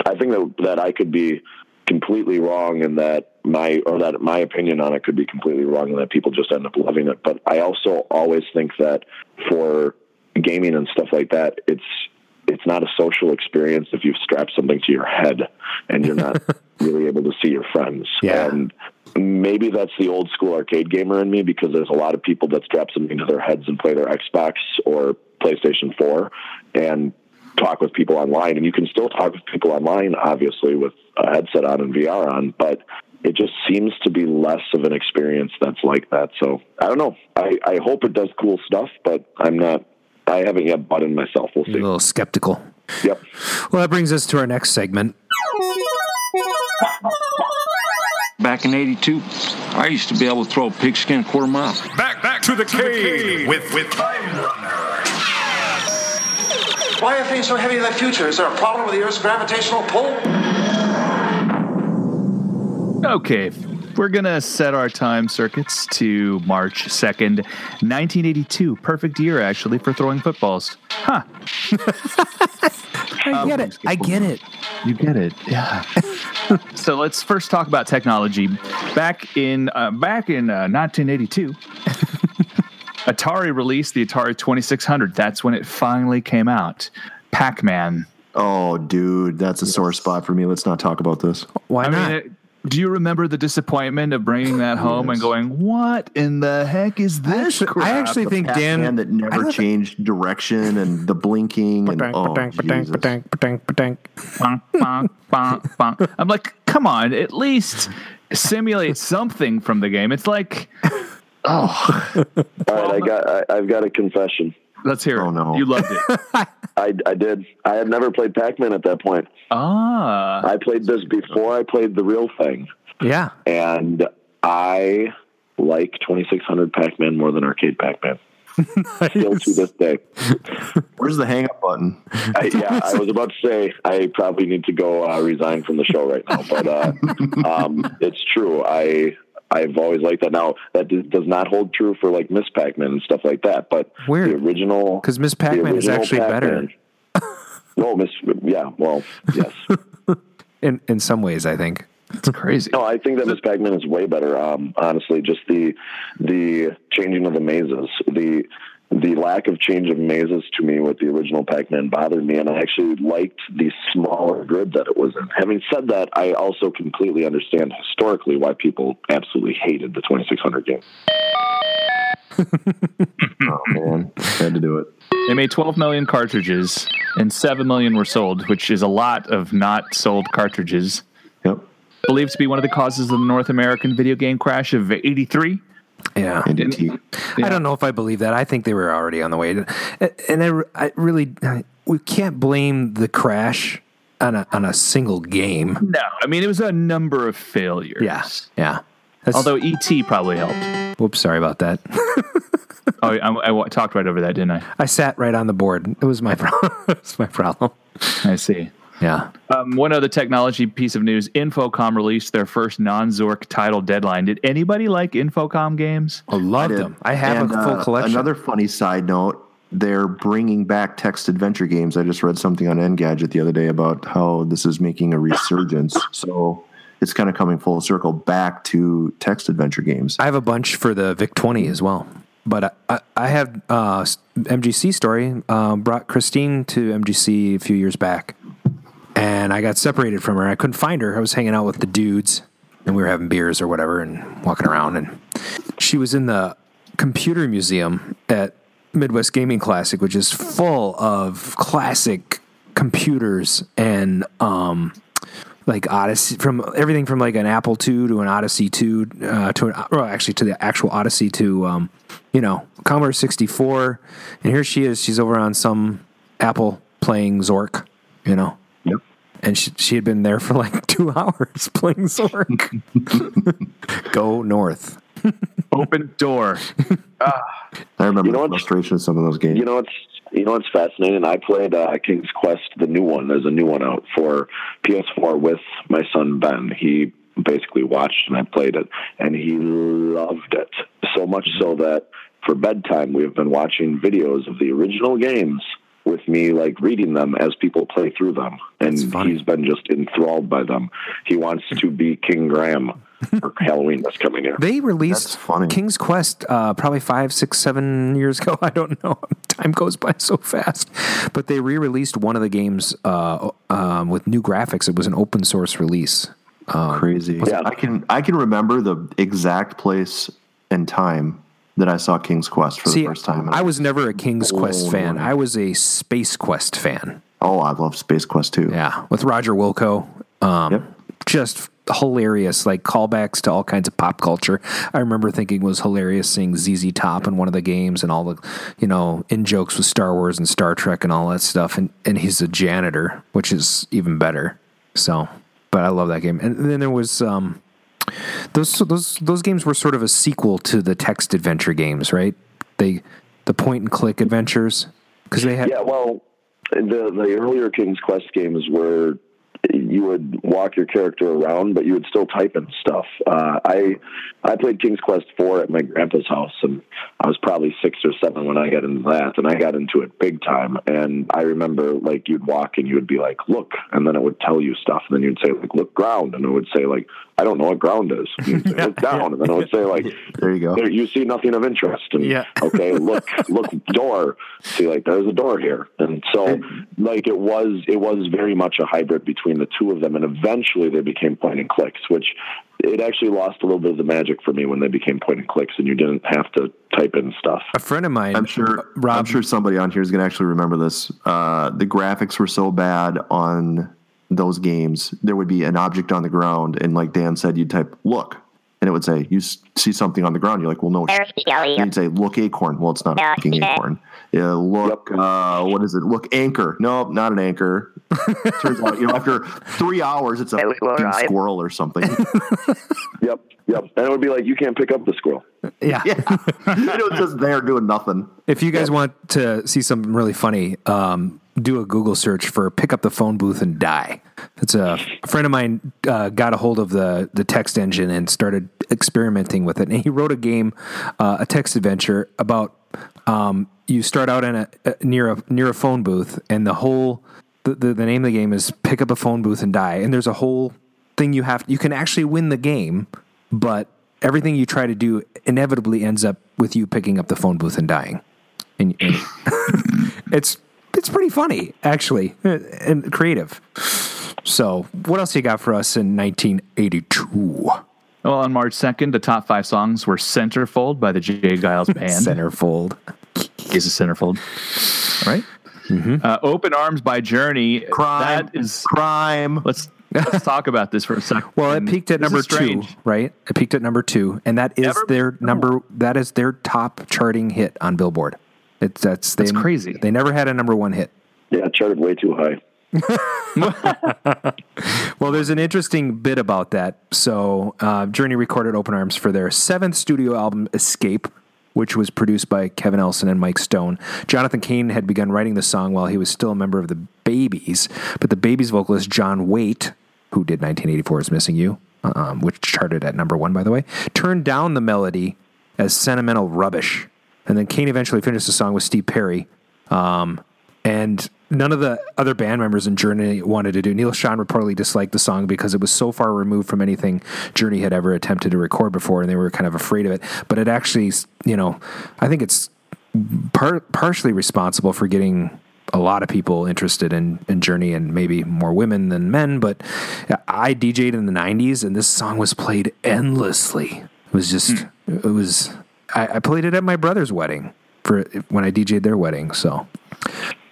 I think that that I could be completely wrong and that my or that my opinion on it could be completely wrong and that people just end up loving it. But I also always think that for gaming and stuff like that, it's it's not a social experience if you've strapped something to your head and you're not really able to see your friends. Yeah. And maybe that's the old school arcade gamer in me because there's a lot of people that strap something to their heads and play their Xbox or PlayStation 4 and talk with people online. And you can still talk with people online, obviously, with a headset on and VR on, but it just seems to be less of an experience that's like that. So I don't know. I, I hope it does cool stuff, but I'm not, I haven't yet bought in myself. We'll see. A little skeptical. Yep. Well, that brings us to our next segment. Back in 82, I used to be able to throw a pigskin a quarter mile. Back, back to the cave with, with Why are things so heavy in the future? Is there a problem with the Earth's gravitational pull? Okay, we're gonna set our time circuits to March second, nineteen eighty-two. Perfect year, actually, for throwing footballs. Huh? I get it. I get it. You get it, yeah. so let's first talk about technology. Back in uh, back in uh, 1982, Atari released the Atari 2600. That's when it finally came out. Pac-Man. Oh, dude, that's a sore spot for me. Let's not talk about this. Why I not? mean, it, do you remember the disappointment of bringing that home and going, "What in the heck is I this?" actually, I actually think Dan. That never don't changed direction and the blinking and oh. I'm like, come on, at least simulate something from the game. It's like, oh, All right. I got, I, I've got a confession. Let's hear it. Oh, no. You loved it. I, I did. I had never played Pac-Man at that point. ah, I played this before I played the real thing. Yeah. and I like 2600 Pac-Man more than arcade Pac-Man. Still to this day. Where's the hang up button? I, yeah, I was about to say I probably need to go uh, resign from the show right now, but uh, um, it's true. I I've always liked that. Now that d- does not hold true for like Miss Pac-Man and stuff like that, but Weird. the original 'Cause Miss Pac-Man is actually better. Pac-Man- no, Miss. Yeah, well, yes. In in some ways, I think. it's crazy. No, I think that Miss Pac-Man is way better. Um, honestly, just the the changing of the mazes, the the lack of change of mazes to me with the original Pac-Man bothered me, and I actually liked the smaller grid that it was in. Having said that, I also completely understand historically why people absolutely hated the 2600 game. Oh man, had to do it. They made 12 million cartridges, and 7 million were sold, which is a lot of not sold cartridges. Yep. Believed to be one of the causes of the North American video game crash of 83. Yeah. And it- I don't know if I believe that. I think they were already on the way. And I, I really, we can't blame the crash on a on a single game. No, I mean, it was a number of failures. Yeah. Yeah. That's, Although ET probably helped. whoops, sorry about that. Oh, I, I talked right over that, didn't I? I sat right on the board. It was my problem. it was my problem. I see. Yeah. Um, one other technology piece of news: Infocom released their first non-Zork title deadline. Did anybody like Infocom games? I love did. them. I have And, a full uh, collection. Another funny side note: they're bringing back text adventure games. I just read something on Engadget the other day about how this is making a resurgence. so it's kind of coming full circle back to text adventure games. I have a bunch for the VIC 20 as well. But I, I, I have uh, MGC story. Um, brought Christine to MGC a few years back, and I got separated from her. I couldn't find her. I was hanging out with the dudes, and we were having beers or whatever, and walking around. And she was in the computer museum at Midwest Gaming Classic, which is full of classic computers and um, like Odyssey from everything from like an Apple II to an Odyssey II uh, to an well, actually to the actual Odyssey to um, you know Commodore sixty four, and here she is. She's over on some Apple playing Zork, you know. Yep. And she, she had been there for like two hours playing Zork. Go north. Open door. I remember You know the what's- frustration of some of those games. You know what's you know what's fascinating? I played uh, King's Quest, the new one. There's a new one out for PS4 with my son Ben. He basically watched and I played it, and he loved it so much so that for bedtime we have been watching videos of the original games with me like reading them as people play through them and he's been just enthralled by them he wants to be king graham for halloween that's coming here They released King's Quest uh, probably five, six, seven years ago. I don't know. Time goes by so fast. But they re-released one of the games uh, um, with new graphics. It was an open source release. crazy. Yeah. I can I can remember the exact place and time that I saw King's Quest for See, the first time. I was never a King's Quest blown fan. I was a Space Quest fan. oh, I love Space Quest too. Yeah, with Roger Wilco. Um, Yep. Just hilarious, like callbacks to all kinds of pop culture. I remember thinking it was hilarious seeing ZZ Top in one of the games and all the, you know, in jokes with Star Wars and Star Trek and all that stuff. And and he's a janitor, which is even better. So, but I love that game. And then there was um, those those those games were sort of a sequel to the text adventure games, right? They the point and click adventures because they had Yeah, well, the the earlier King's Quest games were you would walk your character around, but you would still type in stuff. Uh, I I played King's Quest four at my grandpa's house, and I was probably six or seven when I got into that, and I got into it big time. And I remember like you'd walk and you would be like, "Look," and then it would tell you stuff, and then you'd say like, "Look ground," and it would say like, "I don't know what ground is." And you'd say, "Look down," and then it would say like, There you go. there, you see nothing of interest and Yeah. okay look look door see like there's a door here and so like it was it was very much a hybrid between the two of them and eventually they became point and clicks which it actually lost a little bit of the magic for me when they became point and clicks and you didn't have to type in stuff a friend of mine. I'm sure. Rob, I'm sure somebody on here is going to actually remember this. Uh, the graphics were so bad on those games. There would be an object on the ground, and like Dan said, you'd type "look," and it would say you see something on the ground. You're like, "Well, no." sh-" And you'd say "look acorn." Well, it's not a fucking acorn. Yeah, look. Uh, what is it? Look anchor. No, not an anchor. Turns out, you know, after three hours, it's a fucking squirrel or something. yep yep and it would be like you can't pick up the squirrel yeah. yeah, it was just there doing nothing. If you guys want to see something really funny, um, do a Google search for "pick up the phone booth and die." It's a, a friend of mine uh, got a hold of the the text engine and started experimenting with it, and he wrote a game, uh, a text adventure about um, you start out in a, near a near a phone booth, and the whole the, the the name of the game is "pick up a phone booth and die," and there's a whole thing you have you can actually win the game, but everything you try to do inevitably ends up with you picking up the phone booth and dying. And, and it's it's pretty funny actually and creative. So, what else you got for us in 1982? Well, on March 2nd, the top five songs were Centerfold by the J. Geils Band. Centerfold. is a centerfold. All right. Uh, Open Arms by Journey. Crime. That is. Crime. Let's let's talk about this for a second. Well, it peaked at This number two, right? It peaked at number two, and that is Never- their number. That is their top charting hit on Billboard. It's that's they, That's crazy. They never had a number one hit. yeah it charted way too high Well, there's an interesting bit about that. So, uh, Journey recorded Open Arms for their seventh studio album, Escape, which was produced by Kevin Elson and Mike Stone. Jonathan Cain had begun writing the song while he was still a member of the Babys, but the Babys vocalist John Waite, who did 1984's Missing You, um, which charted at number one, by the way, turned down the melody as sentimental rubbish. And then Cain eventually finished the song with Steve Perry. Um, and none of the other band members in Journey wanted to do. Neal Schon reportedly disliked the song because it was so far removed from anything Journey had ever attempted to record before, and they were kind of afraid of it. But it actually, you know, I think it's par- partially responsible for getting a lot of people interested in, in Journey and maybe more women than men. But I DJ'd in the 90s, and this song was played endlessly. It was just, it was, I, I played it at my brother's wedding for when I DJ'd their wedding. So,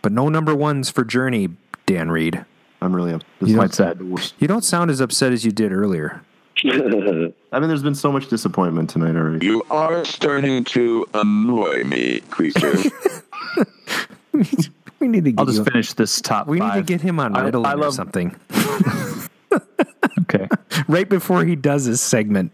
but no number ones for Journey, Dan Reed. I'm really upset. You is Quite sad. You don't sound as upset as you did earlier. I mean, there's been so much disappointment tonight already. You are starting to annoy me, creature. We need to get I'll just you- finish this top we five. need to get him on I- Ritalin I or something Okay. right before he does his segment.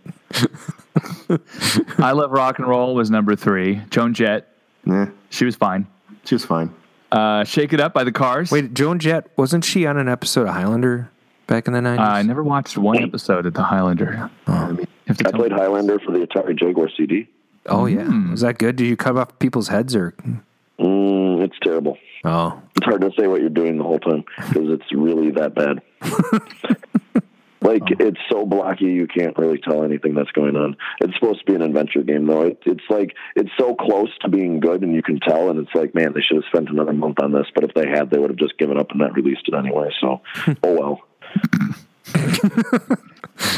I Love Rock and Roll was number three. Joan Jett, Yeah, she was fine. she was fine. Uh, Shake It Up by the Cars. Wait, Joan Jett wasn't she on an episode of Highlander back in the Uh, nineties? I never watched one episode of The Highlander. Oh. You have to I played me. Highlander for the Atari Jaguar CD. oh yeah, was that good? Did you cut off people's heads or? Mm, it's terrible. Oh, It's hard to say what you're doing the whole time because it's really that bad. like it's so blocky, you can't really tell anything that's going on. It's supposed to be an adventure game, though. It, it's like it's so close to being good, and you can tell. And it's like, man, they should have spent another month on this. But if they had, they would have just given up and not released it anyway. So, oh well.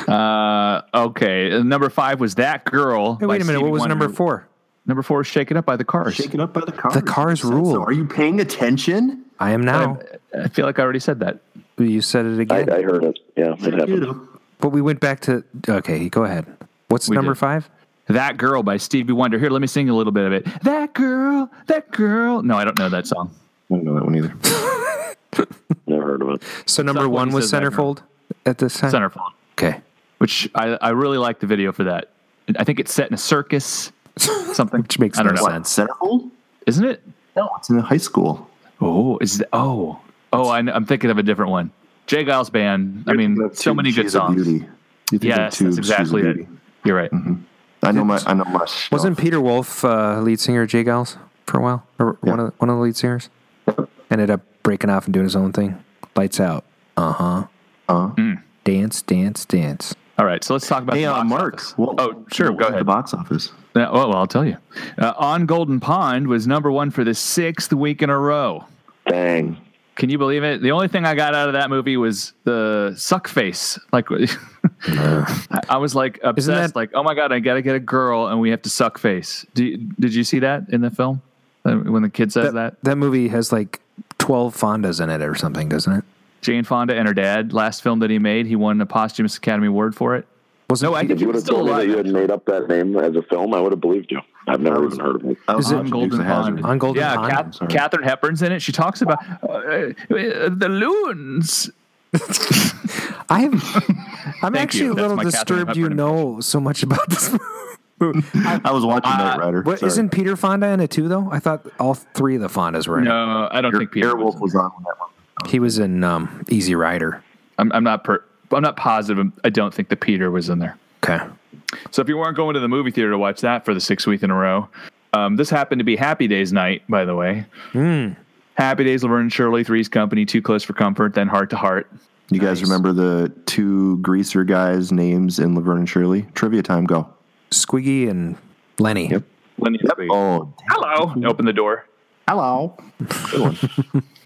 Uh, okay. Uh, Number five was That Girl. hey, wait a minute. Stevie What was Wonder. number four? Number four is Shake It Up by the Cars. Shake it up by the cars. The Cars rule. So are you paying attention? I am now. I feel like I already said that. You said it again, I heard it. Yeah, it happened. but we went back to. Okay, go ahead. What's We number did. five? That Girl by Stevie Wonder. Here, let me sing a little bit of it. That girl, that girl. No, I don't know that song. I don't know that one either. Never heard of it. So number Someone one was says that girl. Centerfold at this time. Centerfold, Okay. which I, I really like the video for that. I think it's set in a circus, something. Which makes I don't no know. sense. Centerfold? Isn't it? No, it's in high school. Oh, is it? Oh, oh, I, am thinking of a different one. J. Geils Band. I mean, That's so many good songs. Beauty. You think of Yes, Tube, that's exactly it. You're right. I know my. I know my. Stuff. Wasn't Peter Wolf uh, lead singer of J. Geils for a while, or one of the, one of the lead singers? Ended up breaking off and doing his own thing. Lights out. Uh huh. Uh, Dance, dance, dance. All right, so let's talk about hey, the uh, box Mark. office. What- oh, sure, what go was The ahead. box office. Uh, well, well, I'll tell you. Uh, On Golden Pond was number one for the sixth week in a row. Dang. Can you believe it? The only thing I got out of that movie was the suck face. Like, I, I was like obsessed. that- like, oh my god, I gotta get a girl, and we have to suck face. Do you, did you see that in the film Uh, when the kid says that? That movie has like twelve Fondas in it or something, doesn't it? Jane Fonda and her dad, last film that he made, he won a posthumous Academy Award for it. Wasn't No, I If think he you would have still told me that you had made up that name as a film, I would have believed you. I've never was- even heard of it. I was Is it- On Golden Dukes. Pond. On Golden yeah, Pond? Kath- Katharine Hepburn's in it. She talks about uh, uh, the loons. I have, I'm Thank actually you. a little disturbed you know so much about this. movie. I was watching Knight Rider. What, Sorry. isn't Peter Fonda in it too, though? I thought all three of the Fondas were in it. No, I don't think Peter was. Was on that one. He was in um, Easy Rider. I'm, I'm not per, I'm not positive. I don't think the Peter was in there. Okay. So if you weren't going to the movie theater to watch that for the sixth week in a row, um, this happened to be Happy Days night, by the way. Happy Days, Laverne and Shirley, Three's Company, Too Close for Comfort, then Heart to Heart. You guys remember the two greaser guys' names in Laverne and Shirley? Trivia time, go. Squiggy and Lenny. Yep. Lenny Squeak. Oh, Hello. Open the door. hello. Good one.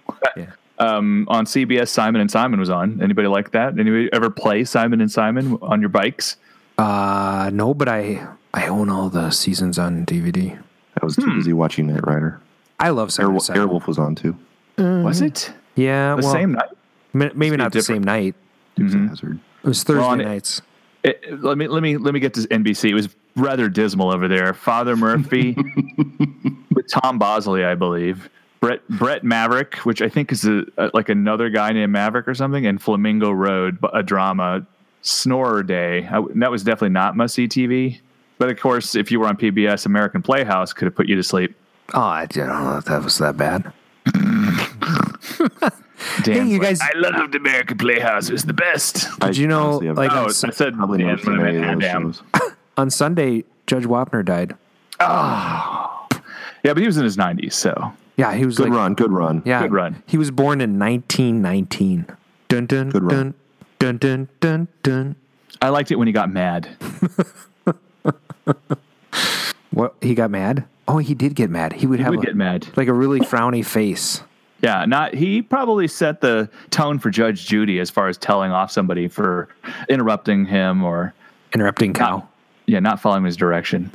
Um, on CBS, Simon and Simon was on. Anybody like that? Anybody ever play Simon and Simon on your bikes? Uh, no, but I I own all the seasons on DVD. I was too hmm. busy watching Knight Rider. I love Simon. Airwolf, Simon. Airwolf was on too. Mm-hmm. Was it Yeah, the well, same night? ma- maybe not the same night. Dukes of mm-hmm. Hazzard. It was Thursday on it- nights. It, let me let me let me get to NBC. It was rather dismal over there. Father Murphy with Tom Bosley, I believe. Brett Bret Maverick, which I think is a, a, like another guy named Maverick or something, and Flamingo Road, a drama. Snorer Day. I, that was definitely not must see TV. But of course, if you were on PBS, American Playhouse could have put you to sleep. Oh, I don't know if that was that bad. Damn, you guys- I loved American Playhouse. It was the best. Did you know, honestly like, Oh, on, I said probably Dan, never but I seen meant any of those Adam. shows. on Sunday, Judge Wapner died. Ah. Yeah, but he was in his 90s, so Yeah, he was Good like, run, good run. yeah, Good run. He was born in 1919. Dun dun Good run. Dun dun dun dun dun. I liked it when he got mad. What? He got mad? Oh, he did get mad. He would He have would a- get mad. like a really frowny face. Yeah, not he probably set the tone for Judge Judy as far as telling off somebody for interrupting him or Interrupting cow. yeah, not following his direction.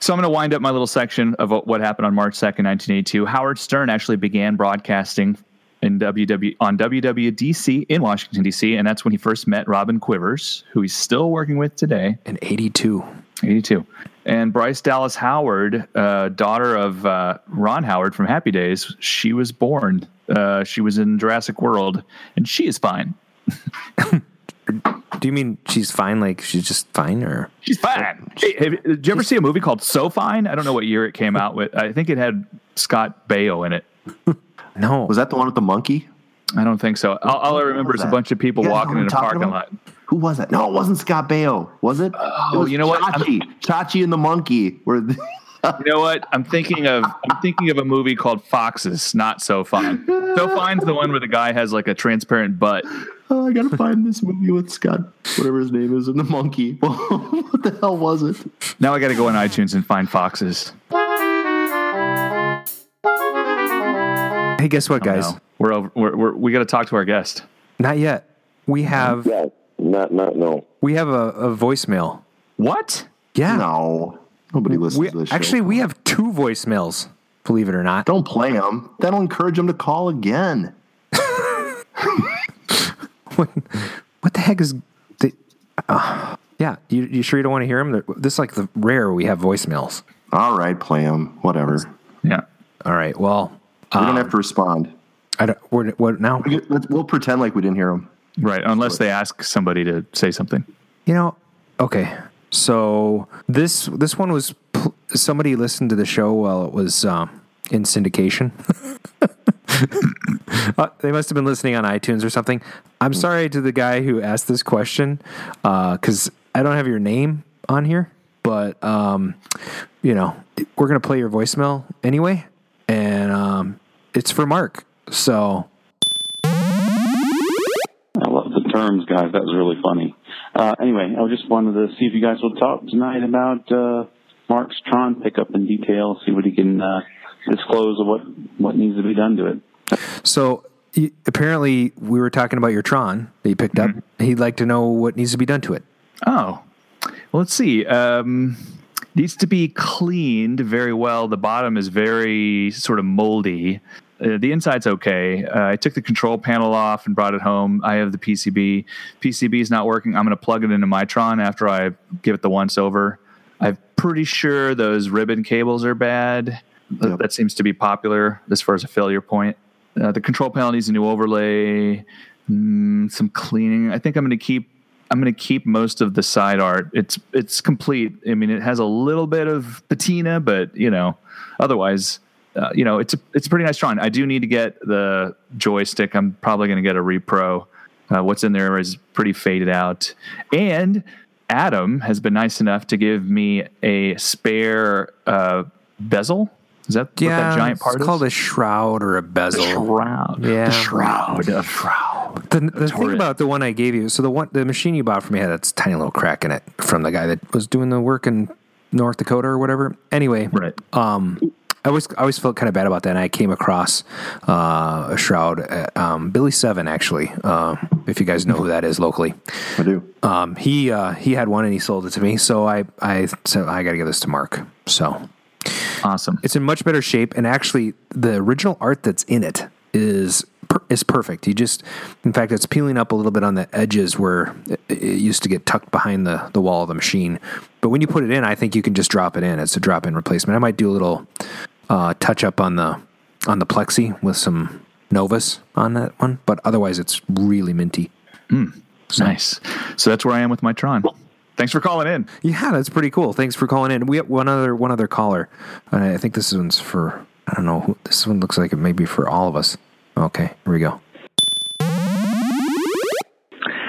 So I'm going to wind up my little section of what- what happened on March 2nd, 1982. Howard Stern actually began broadcasting in WW on WWDC in Washington D.C. and that's when he first met Robin Quivers, who he's still working with today. In 82. 82. And Bryce Dallas Howard, uh, daughter of uh, Ron Howard from Happy Days, she was born. Uh, she was in Jurassic World, and she is fine. Do you mean she's fine? Like she's just fine, or She's fine. Hey, have- did you ever see a movie called So Fine? I don't know what year it came out with. I think it had Scott Baio in it. no? Was that the one with the monkey? I don't think so. All, all I remember is a bunch of people You guys know walking in a parking about? lot. Who was that? No, it wasn't Scott Baio. Was it? Oh, it was you know what? I'm- Chachi. Chachi and the monkey. Were the, You know what? I'm thinking of I'm thinking of a movie called Foxes, not so fine. So fine's the one where the guy has like a transparent butt. oh, I gotta find this movie with Scott, whatever his name is, and the monkey. what the hell was it? Now I got to go on iTunes and find Foxes. Hey, guess what, guys? No, we're over. We're, we're, we got to talk to our guest. Not yet. We have Yeah, not not no. we have a, a voicemail. What? Yeah. No, nobody listens We, to this. show. actually, we have two voicemails. Believe it or not. don't play them. That'll encourage them to call again. What, what the heck is the? Uh, yeah, you, you sure you don't want to hear them? This is like the rare we have voicemails. All right, play them. Whatever. Yeah. All right. Well, We Um, don't have to respond. I don't. We're, what now? We'll, we'll pretend like we didn't hear them. Right. Unless they ask somebody to say something. You know, okay. So this this one was pl- somebody listened to the show while it was um, in syndication. uh, they must have been listening on iTunes or something. I'm sorry to the guy who asked this question because I don't have your name on here, but um, you know we're gonna play your voicemail anyway, and um, it's for Mark. So I love the terms, guys. That was really funny. Uh, anyway, I just wanted to see if you guys would talk tonight about uh, Mark's Tron pickup in detail, see what he can uh, disclose of what, what needs to be done to it. So y- apparently, we were talking about your Tron that you picked up. He'd like to know what needs to be done to it. Oh, well, let's see. Um, needs to be cleaned very well. The bottom is very sort of moldy. Uh, the inside's okay. Uh, I took the control panel off and brought it home. I have the PCB. PCB is not working. I'm going to plug it into my Tron after I give it the once over. I'm pretty sure those ribbon cables are bad. Th- That seems to be popular as far as a failure point. Uh, the control panel needs a new overlay, mm, some cleaning. I think I'm going to keep. I'm going to keep most of the side art. It's it's complete. I mean, it has a little bit of patina, but you know, otherwise, uh, you know, it's a it's a pretty nice drawing. I do need to get the joystick. I'm probably going to get a repro. Uh, what's in there is pretty faded out, and Adam has been nice enough to give me a spare uh, bezel. Is that what that giant part it's is? called a shroud or a bezel. shroud. Yeah. The shroud. A shroud. The, the thing about the one I gave you, so the one the machine you bought for me had that tiny little crack in it from the guy that was doing the work in North Dakota or whatever. Anyway, Right. um, I always I always felt kind of bad about that. And I came across uh, a shroud, at, um, Billy Seven actually. Uh, if you guys know who that is locally, I do. um, he uh, he had one and he sold it to me. So I I said I got to give this to Mark. So Awesome. it's in much better shape, and actually, the original art that's in it is is perfect. You just, in fact, it's peeling up a little bit on the edges where it, it used to get tucked behind the the wall of the machine. But when you put it in, I think you can just drop it in. It's a drop in replacement. I might do a little uh, touch up on the on the plexi with some Novus on that one, but otherwise, it's really minty. Nice. So that's where I am with my Tron. Thanks for calling in. Yeah, that's pretty cool. Thanks for calling in. We have one other one other caller. And I think this one's for I don't know. This one looks like it may be for all of us. Okay, here we go.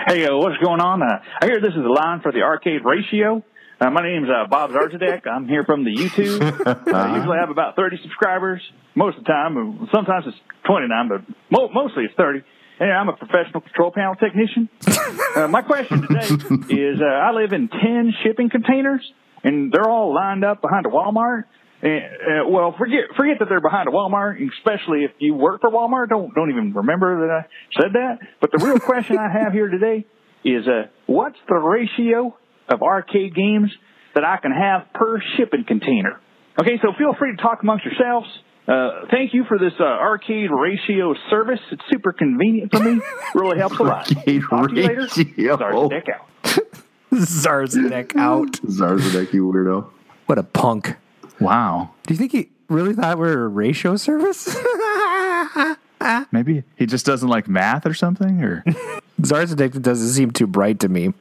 Hey, uh, what's going on? Uh, I hear this is the line for the arcade ratio. Uh, my name's uh, Bob Zarzadek. I'm here from the YouTube. I usually have about 30 subscribers most of the time. Sometimes it's 29, but mo- mostly it's 30. And I'm a professional control panel technician. Uh, my question today is uh, I live in 10 shipping containers, and they're all lined up behind a Walmart. And, uh, well, forget forget that they're behind a Walmart, especially if you work for Walmart. Don't don't even remember that I said that. But the real question I have here today is, uh, what's the ratio of arcade games that I can have per shipping container? Okay, so feel free to talk amongst yourselves. Uh, thank you for this uh, arcade ratio service. It's super convenient for me. Really helps a lot. Arcade Talk to you later. ratio. Zarzanek out. Zarzanek out. Zarzanek, you weirdo. What a punk. Wow. Do you think he really thought we were a ratio service? Maybe he just doesn't like math or something. Or Zarzanek doesn't seem too bright to me.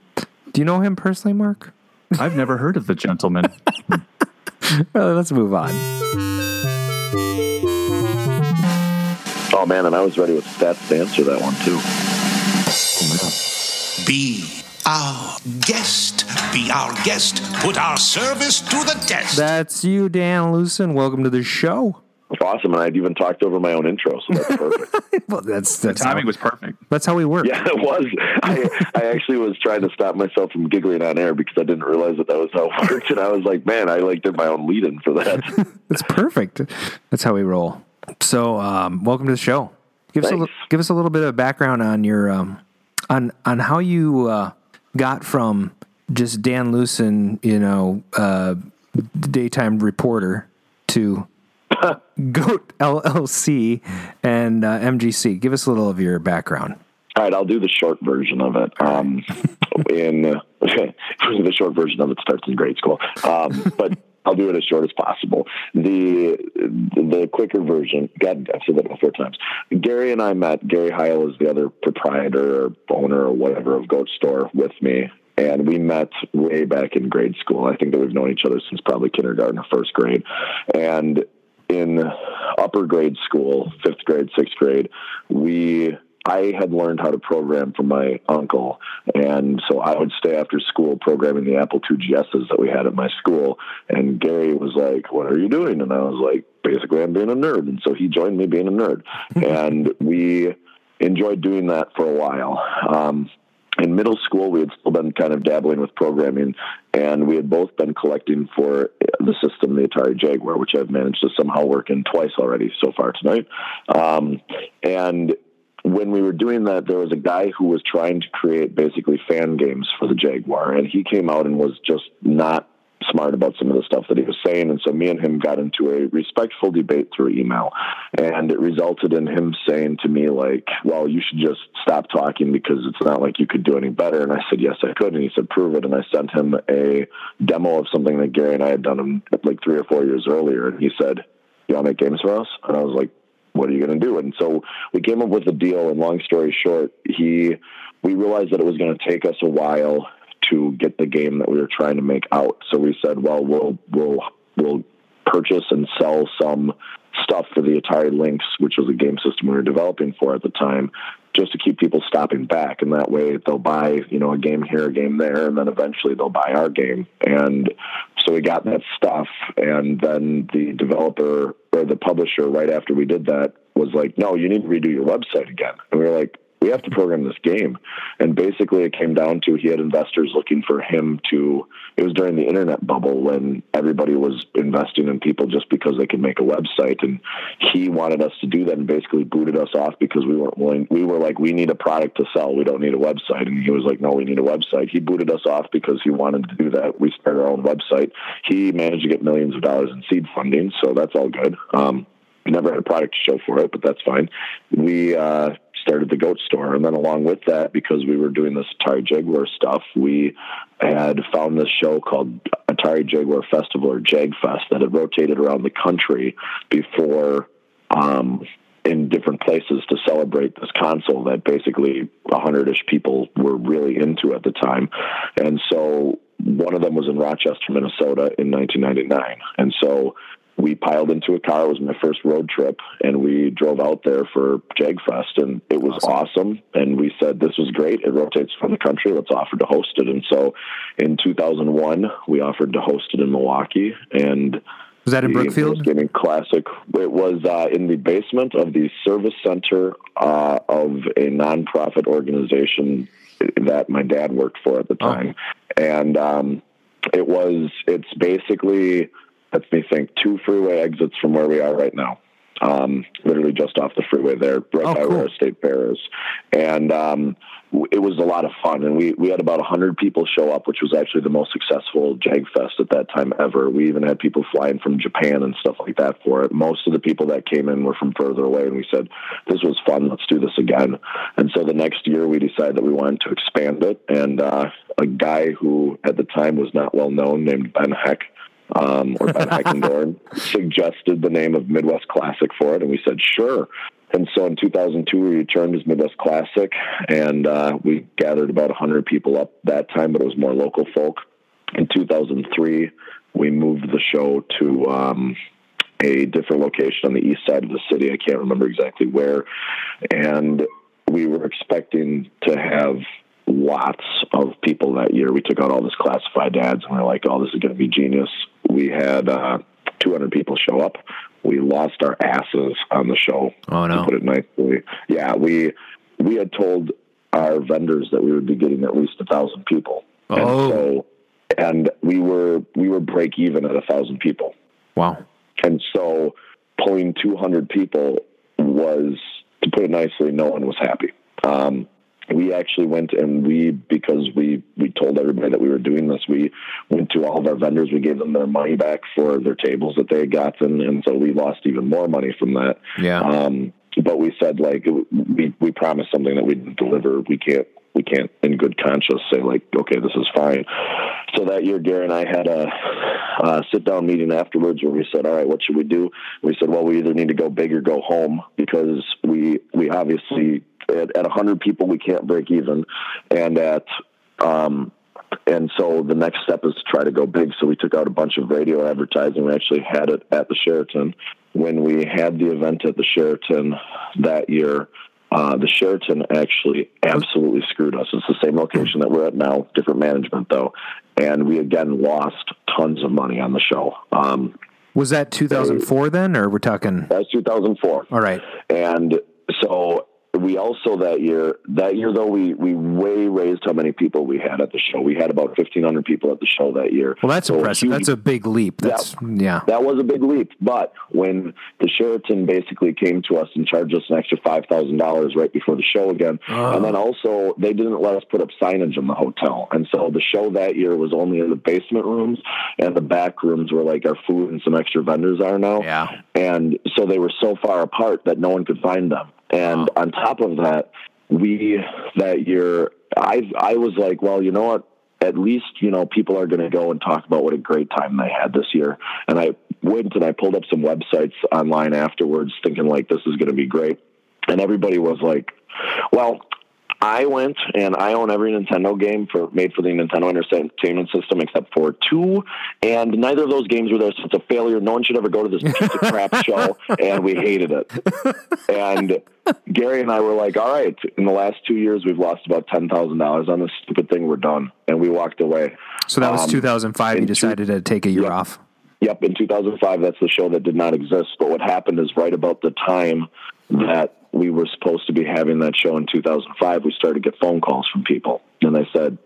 Do you know him personally, Mark? I've never heard of the gentleman. Well, let's move on. Oh man, and I was ready with stats to answer that one too. Be our guest. Be our guest. Put our service to the test. That's you, Dan Loosen. Welcome to the show. That's Awesome, and I'd even talked over my own intro, so that's perfect. Well, that's the timing how, was perfect. that's how we work. yeah, it was. I, I actually was trying to stop myself from giggling on air because I didn't realize that that was how it worked, and I was like, man, I like did my own lead-in for that. that's perfect. That's how we roll. So, um, welcome to the show. Give us a, li- give us a little bit of background on your um, on on how you uh, got from just Dan Loosen, you know, uh, daytime reporter to Goat LLC and uh, MGC. Give us a little of your background. All right, I'll do the short version of it. Um, in the short version of it starts in grade school, um, but I'll do it as short as possible. The the quicker version. God, I've said that about four times. Gary and I met. Gary Heil is the other proprietor or owner or whatever of Goat Store with me. And we met way back in grade school. I think that we've known each other since probably kindergarten or first grade. And in upper grade school, fifth grade, sixth grade, we I had learned how to program from my uncle, and so I would stay after school programming the Apple II GSs that we had at my school. And Gary was like, "What are you doing?" And I was like, "Basically, I'm being a nerd." And so he joined me being a nerd, and we enjoyed doing that for a while. Um, in middle school, we had still been kind of dabbling with programming, and we had both been collecting for the system, the Atari Jaguar, which I've managed to somehow work in twice already so far tonight. Um, and when we were doing that, there was a guy who was trying to create basically fan games for the Jaguar, and he came out and was just not smart about some of the stuff that he was saying. And so me and him got into a respectful debate through email. And it resulted in him saying to me, like, well, you should just stop talking because it's not like you could do any better. And I said, yes, I could. And he said, prove it. And I sent him a demo of something that Gary and I had done um, like three or four years earlier. And he said, you want to make games for us? And I was like, what are you going to do? And so we came up with a deal. And long story short, he, we realized that it was going to take us a while to get the game that we were trying to make out. So we said, well, we'll we'll we'll purchase and sell some stuff for the Atari Lynx, which was a game system we were developing for at the time, just to keep people stopping back, and that way they'll buy you know a game here, a game there, and then eventually they'll buy our game. And so we got that stuff, and then the developer or the publisher, right after we did that, was like, "No, you need to redo your website again," and we were like we have to program this game. And basically, it came down to he had investors looking for him to. It was during the internet bubble when everybody was investing in people just because they could make a website. And he wanted us to do that and basically booted us off because we weren't willing. We were like, we need a product to sell. We don't need a website. And he was like, no, we need a website. He booted us off because he wanted to do that. We started our own website. He managed to get millions of dollars in seed funding. So that's all good. Um, never had a product to show for it, but that's fine. We uh, started the Goat Store, and then along with that, because we were doing this Atari Jaguar stuff, we had found this show called Atari Jaguar Festival or JagFest that had rotated around the country before. Um, in different places to celebrate this console that basically 100-ish people were really into at the time. And so one of them was in Rochester, Minnesota in 1999. And so we piled into a car. It was my first road trip, and we drove out there for JagFest, and it was awesome. And we said this was great. It rotates from the country. Let's offer to host it. And so, in 2001, we offered to host it in Milwaukee, and Was that in Brookfield? Gaming Classic. It was uh, in the basement of the service center uh, of a nonprofit organization that my dad worked for at the time, and um, it was. It's basically. Let me think. Two freeway exits from where we are right now. um, literally just off the freeway there, right Oh, by cool. where our state fair is. And um, w- it was a lot of fun. And we, we had about 100 people show up, which was actually the most successful Jag Fest at that time ever. We even had people flying from Japan and stuff like that for it. Most of the people that came in were from further away. And we said, this was fun. Let's do this again. And so the next year we decided that we wanted to expand it. And uh, a guy who at the time was not well known named Ben Heck um, or Ben Heckendorn suggested the name of Midwest Classic for it, and we said sure. And so in 2002, we returned as Midwest Classic, and uh, we gathered about 100 people up that time, but it was more local folk. In 2003, we moved the show to um, a different location on the east side of the city. I can't remember exactly where. And we were expecting to have lots of people that year. We took out all this classified ads and we are like, oh, this is going to be genius. We had uh, 200 people show up. We lost our asses on the show. Oh, no. To put it nicely. Yeah, we we had told our vendors that we would be getting at least a thousand people. Oh. And so and we were we were break even at a thousand people. Wow. And so pulling 200 people was, to put it nicely, no one was happy. Um, we actually went and we, because we, we told everybody that we were doing this, we went to all of our vendors. We gave them their money back for their tables that they had gotten. And so we lost even more money from that. Yeah. Um, but we said like, we, we promised something that we didn't deliver. We can't, we can't in good conscience say like, okay, this is fine. So that year, Gary and I had a, uh, sit down meeting afterwards where we said, all right, what should we do? We said, well, we either need to go big or go home because we, we obviously at, at 100 people, we can't break even. And at, um, and so the next step is to try to go big. So we took out a bunch of radio advertising. We actually had it at the Sheraton. When we had the event at the Sheraton that year, uh, the Sheraton actually absolutely screwed us. It's the same location that we're at now, different management though. And we again lost tons of money on the show. Um, Was that 2004 then, or we're talking? that's 2004. All right. And so we also that year, that year though, we, we way raised how many people we had at the show. We had about 1,500 people at the show that year. Well, that's So impressive. huge- That's a big leap. That's yeah. that was a big leap. But when the Sheraton basically came to us and charged us an extra five thousand dollars right before the show again, Oh. and then also they didn't let us put up signage in the hotel, and so the show that year was only in the basement rooms, and the back rooms where like our food and some extra vendors are now. Yeah. And so they were so far apart that no one could find them. And on top of that, we that year, I I was like, well, you know what? At least you know people are going to go and talk about what a great time they had this year. And I went and I pulled up some websites online afterwards, thinking like this is going to be great. And everybody was like, well. I went and I own every Nintendo game for made for the Nintendo Entertainment System except for two, and neither of those games were there, so it's a failure. No one should ever go to this piece of crap show, and we hated it. And Gary and I were like, "All right, in the last two years, we've lost about ten thousand dollars on this stupid thing. We're done," and we walked away. So that was Um, 2005. You in two- decided to take a year off. Yep, in 2005, that's the show that did not exist. But what happened is right about the time that we were supposed to be having that show in 2005, we started to get phone calls from people. And they said,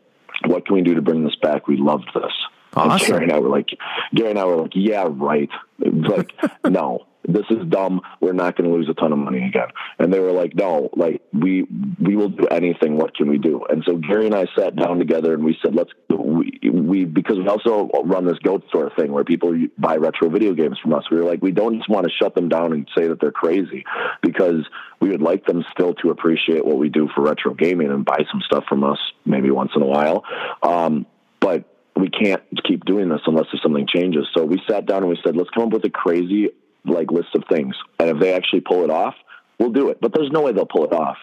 What can we do to bring this back? We loved this. And Gary and I were like, Gary and I were like, Yeah, right. Like, no, this is dumb. We're not going to lose a ton of money again. And they were like, No, like we we will do anything. What can we do? And so Gary and I sat down together and we said, Let's we, we because we also run this goat store thing where people buy retro video games from us. We were like, we don't just want to shut them down and say that they're crazy because we would like them still to appreciate what we do for retro gaming and buy some stuff from us maybe once in a while. Um, but we can't keep doing this unless if something changes. So we sat down and we said, let's come up with a crazy like list of things. And if they actually pull it off, we'll do it. But there's no way they'll pull it off.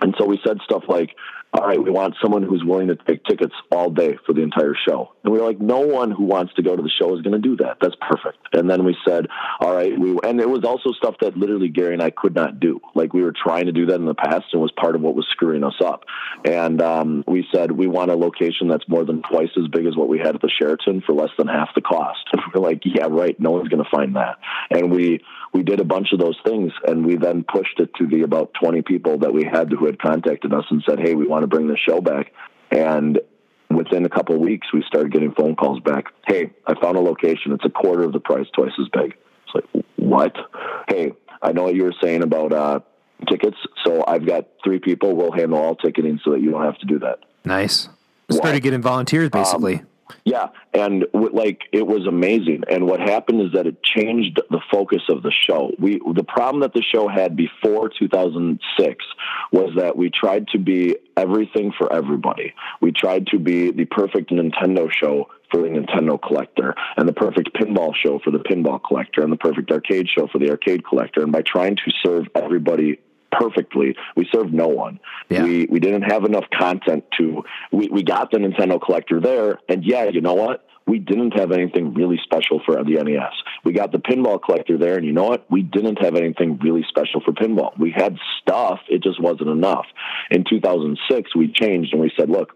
And so we said stuff like, all right, we want someone who's willing to take tickets all day for the entire show. And we were like, no one who wants to go to the show is going to do that. That's perfect. And then we said, all right, we, and it was also stuff that literally Gary and I could not do. Like we were trying to do that in the past and was part of what was screwing us up. And um, we said, we want a location that's more than twice as big as what we had at the Sheraton for less than half the cost. And we're like, yeah, right. No one's going to find that. And we, we did a bunch of those things and we then pushed it to the about 20 people that we had who had contacted us and said, Hey, we want to bring the show back. And within a couple of weeks, we started getting phone calls back. Hey, I found a location. It's a quarter of the price, twice as big. It's like, what? Hey, I know what you were saying about uh, tickets. So I've got three people. We'll handle all ticketing so that you don't have to do that. Nice. Started getting volunteers basically. Yeah, and like it was amazing. And what happened is that it changed the focus of the show. We the problem that the show had before 2006 was that we tried to be everything for everybody. We tried to be the perfect Nintendo show for the Nintendo collector, and the perfect pinball show for the pinball collector, and the perfect arcade show for the arcade collector. And by trying to serve everybody perfectly. We served no one. We we didn't have enough content to. We we got the Nintendo collector there, and yeah, you know what? We didn't have anything really special for the NES. We got the pinball collector there, and you know what? We didn't have anything really special for pinball. We had stuff, it just wasn't enough. In 2006, we changed and we said, look,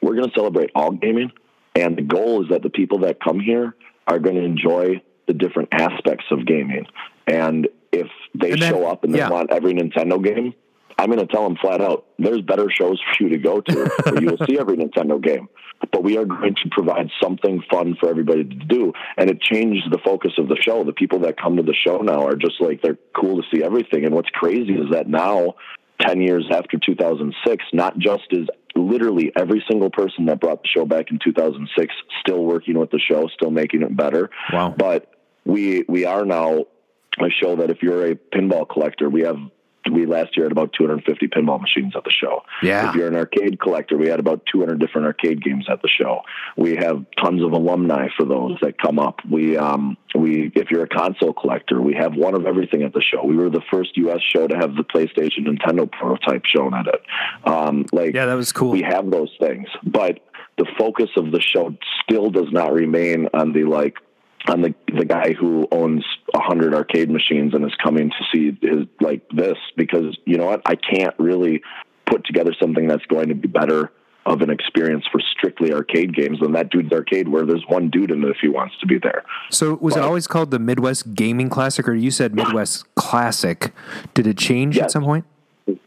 we're going to celebrate all gaming, and the goal is that the people that come here are going to enjoy the different aspects of gaming. And if they then- show up and they yeah. want every Nintendo game, I'm going to tell them flat out, there's better shows for you to go to where you will see every Nintendo game. But we are going to provide something fun for everybody to do. And it changed the focus of the show. The people that come to the show now are just like, they're cool to see everything. And what's crazy is that now, 10 years after 2006, not just is literally every single person that brought the show back in 2006 still working with the show, still making it better. Wow. But we, we are now a show that if you're a pinball collector, we have we last year had about 250 pinball machines at the show. Yeah. If you're an arcade collector, we had about 200 different arcade games at the show. We have tons of alumni for those that come up. We um we if you're a console collector, we have one of everything at the show. We were the first U.S. show to have the PlayStation Nintendo prototype shown at it. Um, like yeah, that was cool. We have those things, but the focus of the show still does not remain on the like on the the guy who owns a hundred arcade machines and is coming to see his like this because you know what I can't really put together something that's going to be better of an experience for strictly arcade games than that dude's arcade where there's one dude in it if he wants to be there. So was it always called the Midwest Gaming Classic, or you said Midwest Classic? Did it change at some point?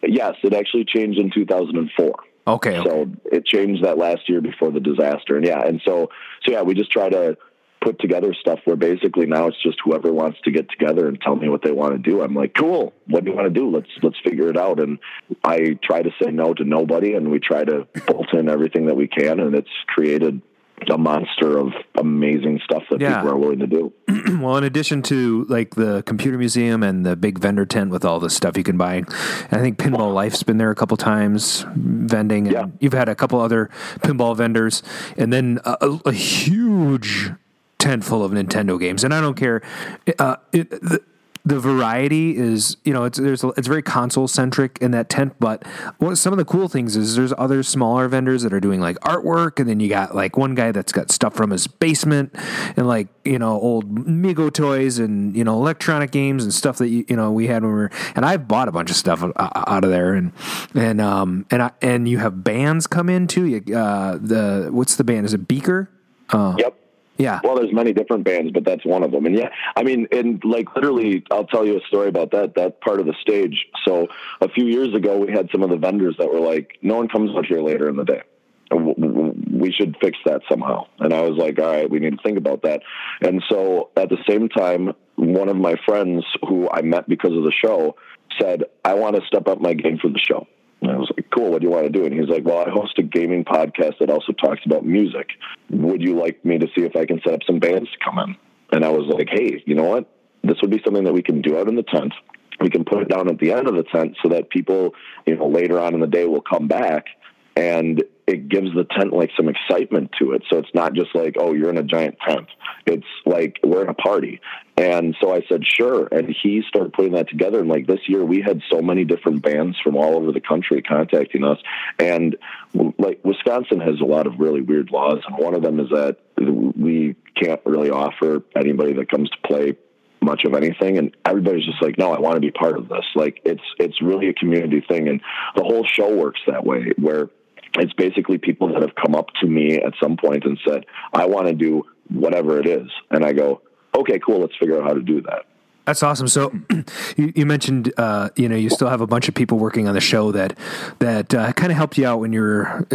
Yes, it actually changed in 2004. Okay, So it changed that last year before the disaster, and yeah, and so so yeah, we just try to put together stuff where basically now it's just whoever wants to get together and tell me what they want to do. I'm like, cool. What do you want to do? Let's let's figure it out. And I try to say no to nobody, and we try to bolt in everything that we can, and it's created a monster of amazing stuff that Yeah. people are willing to do. well, in addition to like the computer museum and the big vendor tent with all the stuff you can buy, I think Pinball Life's been there a couple times vending, and you've had a couple other pinball vendors, and then a, a huge tent full of Nintendo games. And I don't care. Uh, it, the, the variety is, you know, it's there's it's very console centric in that tent. But what some of the cool things is there's other smaller vendors that are doing like artwork, and then you got like one guy that's got stuff from his basement and like you know old Mego toys and you know electronic games and stuff that you you know we had when we were. And I've bought a bunch of stuff out of there, and and um and I, and you have bands come in too. You, uh, the what's the band? Is it Beaker? Uh, yep. Yeah. Well, there's many different bands, but that's one of them. And yeah, I mean, and like literally, I'll tell you a story about that, that part of the stage. So a few years ago, we had some of the vendors that were like, no one comes out here later in the day. We should fix that somehow. And I was like, all right, we need to think about that. And so at the same time, one of my friends who I met because of the show said, I want to step up my game for the show. And I was like, cool, what do you want to do? And he's like, well, I host a gaming podcast that also talks about music. Would you like me to see if I can set up some bands to come in? And I was like, hey, you know what? This would be something that we can do out in the tent. We can put it down at the end of the tent so that people, you know, later on in the day will come back and it gives the tent like some excitement to it. So it's not just like, oh, you're in a giant tent. It's like we're in a party. And so I said, sure. And he started putting that together. And like this year, we had so many different bands from all over the country contacting us. And like Wisconsin has a lot of really weird laws. And one of them is that we can't really offer anybody that comes to play much of anything and everybody's just like no i want to be part of this like it's it's really a community thing and the whole show works that way where it's basically people that have come up to me at some point and said i want to do whatever it is and i go okay cool let's figure out how to do that That's awesome. So you, you mentioned, uh, you know, you still have a bunch of people working on the show that that uh, kind of helped you out when you're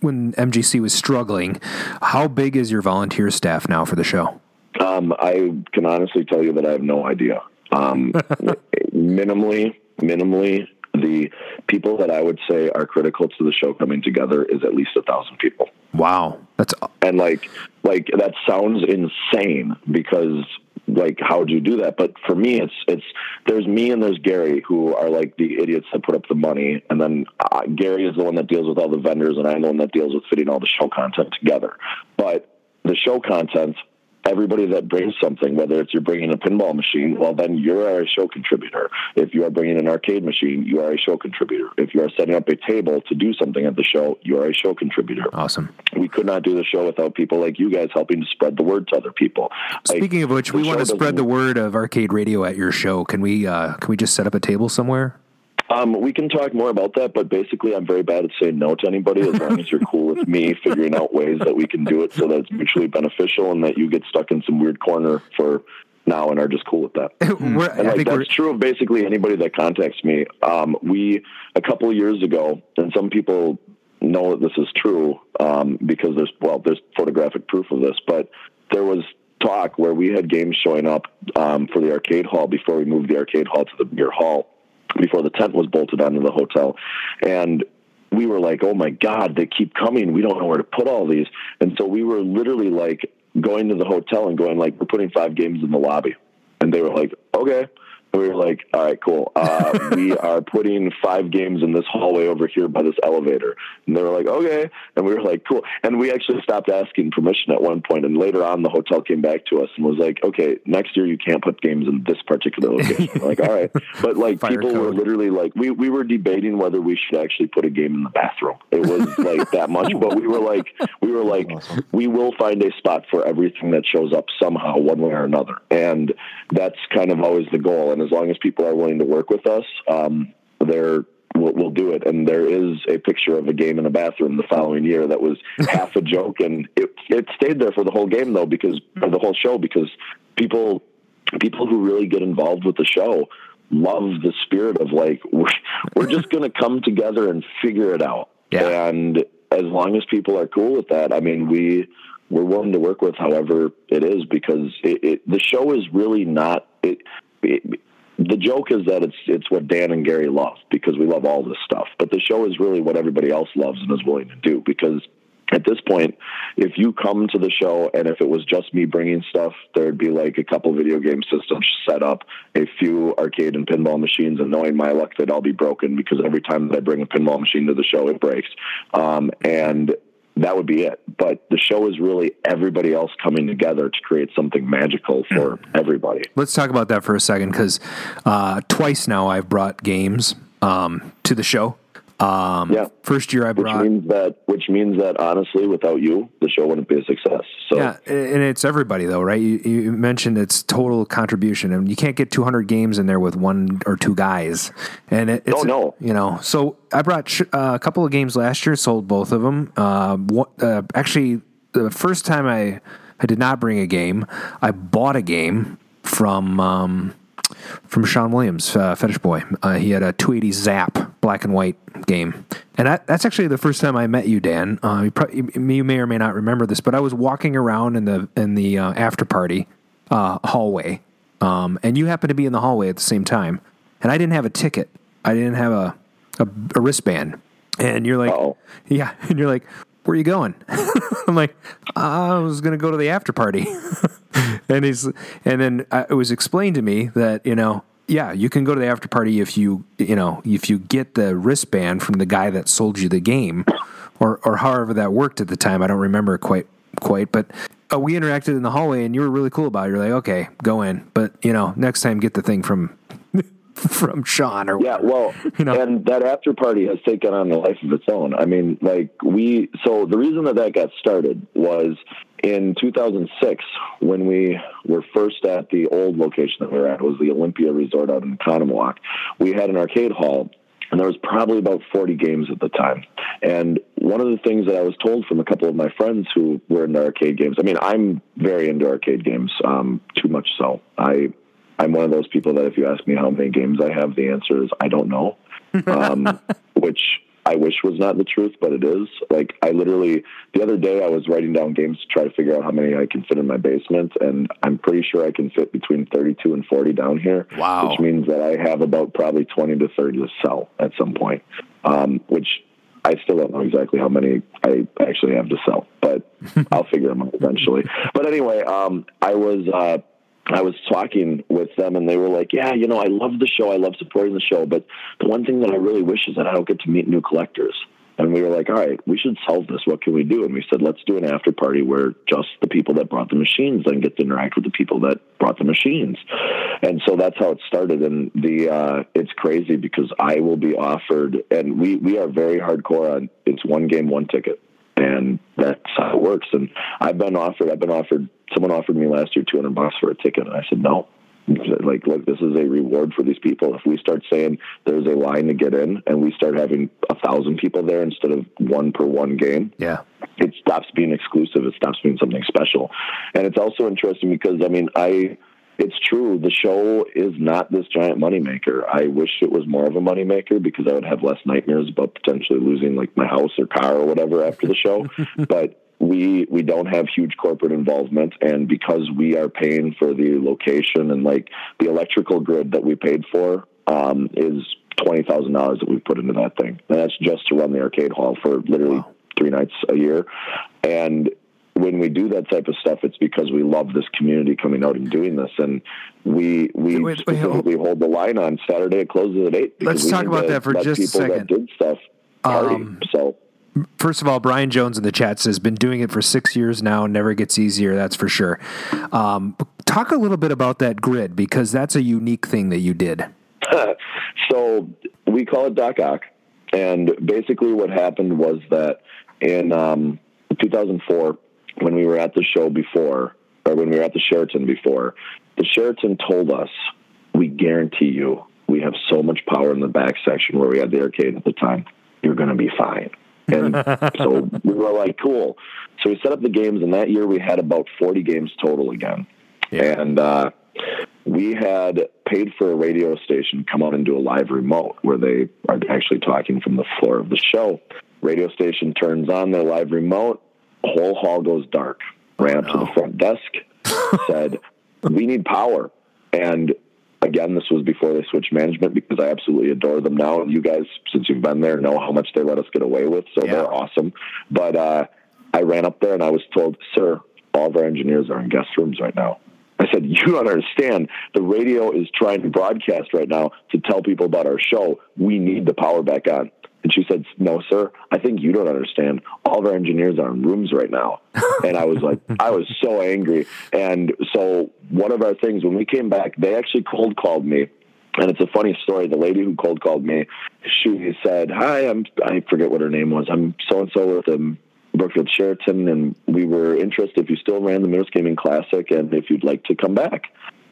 when MGC was struggling. How big is your volunteer staff now for the show? um, i can honestly tell you that i have no idea Um, minimally, minimally, the people that I would say are critical to the show coming together is at least a thousand people. Wow, that's and like like that sounds insane because like how do you do that? But for me, it's it's there's me and there's Gary who are like the idiots that put up the money, and then uh, Gary is the one that deals with all the vendors, and I'm the one that deals with fitting all the show content together. But the show content everybody that brings something, whether it's you're bringing a pinball machine, well, then you are a show contributor. If you are bringing an arcade machine, you are a show contributor. If you are setting up a table to do something at the show, you are a show contributor. Awesome. We could not do the show without people like you guys helping to spread the word to other people. Like, Speaking of which, we want to spread the word of arcade radio at your show. Can we? Uh, can we just set up a table somewhere? Um, we can talk more about that, but basically, I'm very bad at saying no to anybody as long as you're cool with me figuring out ways that we can do it so that it's mutually beneficial and that you get stuck in some weird corner for now and are just cool with that. We're- And I like think we're, that's true of basically anybody that contacts me. Um, we a couple of years ago, and some people know that this is true um, because there's well, there's photographic proof of this, but there was talk where we had games showing up um, for the arcade hall before we moved the arcade hall to the beer hall before the tent was bolted onto the hotel, and we were like, "Oh my god, they keep coming. We don't know where to put all these." And so we were literally like going to the hotel and going like, "We're putting five games in the lobby," and they were like, "Okay." We were like, "All right, cool. Uh, we are putting five games in this hallway over here by this elevator." And they were like, "Okay," and we were like, "Cool." And we actually stopped asking permission at one point. and later on, the hotel came back to us and was like, "Okay, next year you can't put games in this particular location." Like, "All right," but like Fire people were literally like, we we were debating whether we should actually put a game in the bathroom. It was like that much, but we were like, we were like, we will find a spot for everything that shows up somehow, one way or another, and that's kind of always the goal. And as long as people are willing to work with us, um, they're We'll, we'll do it. And there is a picture of a game in a bathroom the following year that was half a joke, and it it stayed there for the whole game though, because or the whole show because people people who really get involved with the show love the spirit of like we're, we're just going to come together and figure it out. Yeah. And as long as people are cool with that, I mean, we we're willing to work with however it is because it, it the show is really not it, it the joke is that it's it's what Dan and Gary love because we love all this stuff. But the show is really what everybody else loves and is willing to do because at this point, if you come to the show and if it was just me bringing stuff, there'd be like a couple video game systems set up, a few arcade and pinball machines, and knowing my luck, they'd all be broken because every time that I bring a pinball machine to the show, it breaks. Um, and that would be it. But the show is really everybody else coming together to create something magical for everybody. let's talk about that for a second because uh, twice now I've brought games um, to the show. Um, Yeah. First year I Which brought. means that, which means that honestly, without you, the show wouldn't be a success. So Yeah, and it's everybody though, right? You, you mentioned it's total contribution, and you can't get 200 games in there with one or two guys. And it, it's Oh, no. you know. So I brought sh- uh, a couple of games last year, sold both of them. Uh, one, uh, actually, the first time I I did not bring a game, I bought a game from. Um, from Sean Williams, uh, Fetish Boy. Uh, he had a 280 Zzzap black and white game. And that, that's actually the first time I met you, Dan. Uh, you, pro- you may or may not remember this, but I was walking around in the in the uh, after party uh, hallway, um, and you happened to be in the hallway at the same time. And I didn't have a ticket. I didn't have a a, a wristband. And you're like, oh yeah. And you're like, where are you going? I'm like, I was going to go to the after party. and he's, and then uh, it was explained to me that, you know, yeah, you can go to the after party if you, you know, if you get the wristband from the guy that sold you the game or, or however that worked at the time. I don't remember quite, quite, but uh, we interacted in the hallway and you were really cool about it. You're like, okay, go in. But, you know, next time get the thing from, from Sean or Yeah, well, you know? and that after party has taken on a life of its own. I mean, like we, so the reason that that got started was in 2006 when we were first at the old location that we were at was the Olympia Resort out in Oconomowoc. We had an arcade hall. And there was probably about 40 games at the time. And one of the things that I was told from a couple of my friends who were into arcade games, I mean, I'm very into arcade games, um, too much so. I I'm one of those people that if you ask me how many games I have, the answer is I don't know. Um, which I wish was not the truth, but it is. Like I literally the other day I was writing down games to try to figure out how many I can fit in my basement, and I'm pretty sure I can fit between 32 and 40 down here. Wow. Which means that I have about probably 20 to 30 to sell at some point. Um, which I still don't know exactly how many I actually have to sell, but I'll figure them out eventually. But anyway, um, I was uh, I was talking with them, and they were like, "Yeah, you know, I love the show. I love supporting the show, but the one thing that I really wish is that I don't get to meet new collectors." And we were like, "All right, we should solve this. What can we do?" And we said, "Let's do an after party where just the people that brought the machines then get to interact with the people that brought the machines." And so that's how it started. And the uh, it's crazy because I will be offered, and we we are very hardcore on it's one game, one ticket and that's how it works. And I've been offered, I've been offered, someone offered me last year 200 bucks for a ticket. And I said, no, like, look, this is a reward for these people. If we start saying there's a line to get in and we start having a thousand people there instead of one per one game, Yeah. it stops being exclusive. It stops being something special. And it's also interesting because, I mean, I, it's true. The show is not this giant moneymaker. I wish it was more of a moneymaker because I would have less nightmares about potentially losing like my house or car or whatever after the show. but we we don't have huge corporate involvement and because we are paying for the location and like the electrical grid that we paid for um, is twenty thousand dollars that we've put into that thing. And that's just to run the arcade hall for literally three nights a year. And when we do that type of stuff, it's because we love this community coming out and doing this, and we we Wait, wait, specifically hold the line on Saturday. It closes at eight. Let's talk about that for just a second. That did stuff. Party. Um, so First of all, Brian Jones in the chat says been doing it for six years now. Never gets easier. That's for sure. Um, talk a little bit about that grid because that's a unique thing that you did. so we call it Doc Ock. And basically, what happened was that in um, 2004, when we were at the show before, or when we were at the Sheraton before, the Sheraton told us, "We guarantee you, we have so much power in the back section where we had the arcade at the time. You're going to be fine." And so we were like, "Cool." So we set up the games, and that year we had about 40 games total again. And uh, we had paid for a radio station come out and do a live remote where they are actually talking from the floor of the show. Radio station turns on their live remote, whole hall goes dark. Ran up to the front desk, said, "We need power." And again, this was before they switched management because I absolutely adore them now. You guys, since you've been there, know how much they let us get away with, so they're awesome. But uh, I ran up there and I was told, "Sir, all of our engineers are in guest rooms right now." I said, You don't understand. The radio is trying to broadcast right now to tell people about our show. We need the power back on. And she said, No, sir, I think you don't understand. All of our engineers are in rooms right now. And I was like, I was so angry. And so, one of our things, when we came back, they actually cold called me. And it's a funny story. The lady who cold called me, she said, Hi, I'm, I forget what her name was. I'm so and so with them. Brookfield Sheraton, and we were interested if you still ran the Middle Gaming Classic and if you'd like to come back.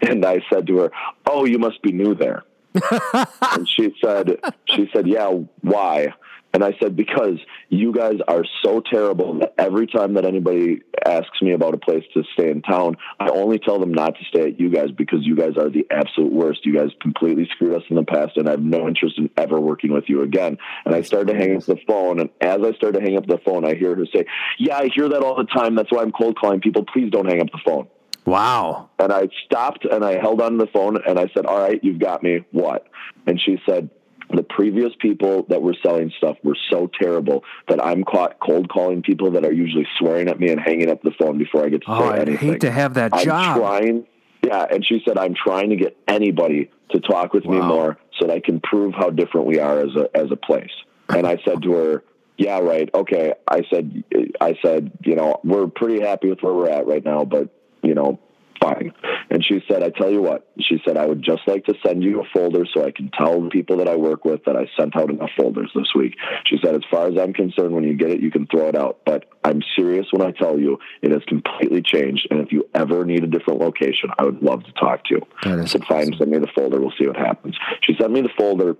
And I said to her, "Oh, you must be new there." And she said, "She said, yeah. Why?" And I said, "Because you guys are so terrible that every time that anybody asks me about a place to stay in town, I only tell them not to stay at you guys because you guys are the absolute worst. You guys completely screwed us in the past, and I have no interest in ever working with you again." And I started to hang up the phone, and as I started to hang up the phone, I hear her say, "Yeah, I hear that all the time. That's why I'm cold calling people. Please don't hang up the phone." Wow. And I stopped and I held on the phone and I said, All right, you've got me. What? And she said, The previous people that were selling stuff were so terrible that I'm caught cold calling people that are usually swearing at me and hanging up the phone before I get to Oh, say I'd anything. hate to have that I'm job. trying. Yeah, and she said, I'm trying to get anybody to talk with me more so that I can prove how different we are as a as a place. And I said to her, Yeah, right. Okay. I said I said, you know, we're pretty happy with where we're at right now, but you know, fine. And she said, I tell you what, she said, I would just like to send you a folder so I can tell the people that I work with that I sent out enough folders this week. She said, as far as I'm concerned, when you get it, you can throw it out. But I'm serious when I tell you it has completely changed. And if you ever need a different location, I would love to talk to you. I said, fine, send me the folder. We'll see what happens. She sent me the folder.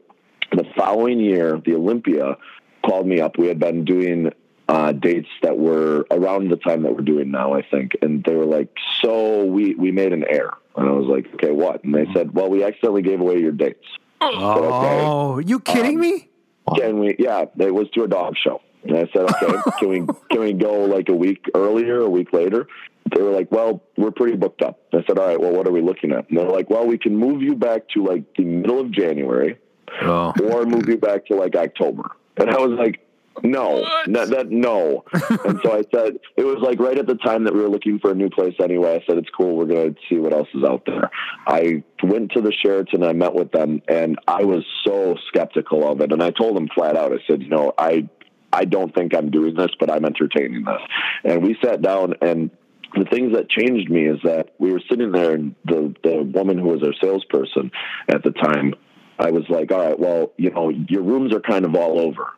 The following year, the Olympia called me up. We had been doing uh, dates that were around the time that we're doing now, I think. And they were like, so we, we made an error. And I was like, okay, what? And they said, well, we accidentally gave away your dates. Oh, you kidding me? Can we? Yeah, it was to a dog show. And I said, okay, can we can we go like a week earlier, a week later? They were like, well, we're pretty booked up. I said, all right, well, what are we looking at? And they're like, well, we can move you back to like the middle of January, Oh. or move you back to like October. And I was like, no, that, that no. and so I said, it was like right at the time that we were looking for a new place anyway. I said, it's cool. We're going to see what else is out there. I went to the Sheraton. I met with them and I was so skeptical of it. And I told them flat out, I said, you know, I, I don't think I'm doing this, but I'm entertaining this. And we sat down and the things that changed me is that we were sitting there and the, the woman who was our salesperson at the time, I was like, all right, well, you know, your rooms are kind of all over.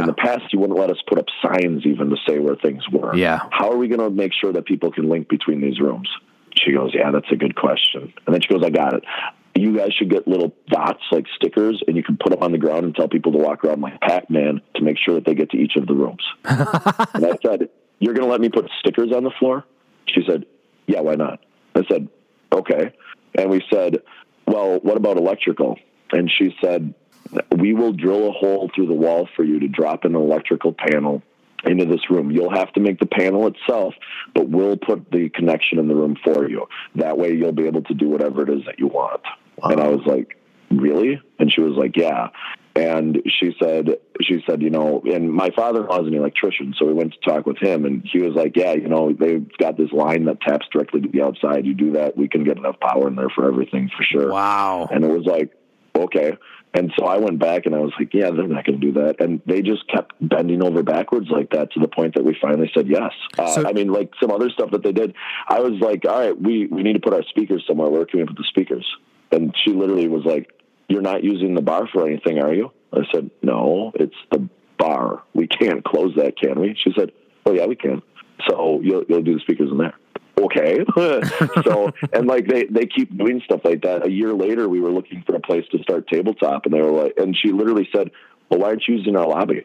In the past, you wouldn't let us put up signs even to say where things were. Yeah. How are we going to make sure that people can link between these rooms? She goes, yeah, that's a good question. And then she goes, I got it. You guys should get little dots like stickers and you can put them on the ground and tell people to walk around like Pac-Man to make sure that they get to each of the rooms. and I said, you're going to let me put stickers on the floor? She said, yeah, why not? I said, okay. And we said, well, what about electrical? And she said, we will drill a hole through the wall for you to drop an electrical panel into this room. You'll have to make the panel itself, but we'll put the connection in the room for you. That way you'll be able to do whatever it is that you want. And I was like, really? And she was like, yeah. And she said, she said, you know, and my father-in-law is an electrician, so we went to talk with him, and he was like, yeah, you know, they've got this line that taps directly to the outside. You do that, we can get enough power in there for everything for sure. Wow. And it was like, okay. And so I went back and I was like, yeah, they're not going to do that. And they just kept bending over backwards like that to the point that we finally said yes. Uh, I mean, like some other stuff that they did, I was like, all right, we, we need to put our speakers somewhere. Where can we put the speakers? And she literally was like, you're not using the bar for anything, are you? I said, no, it's the bar. We can't close that, can we? She said, oh, yeah, we can. So you'll, you'll do the speakers in there okay. so, and like they, they keep doing stuff like that. A year later, we were looking for a place to start tabletop and they were like, and she literally said, well, why aren't you using our lobby?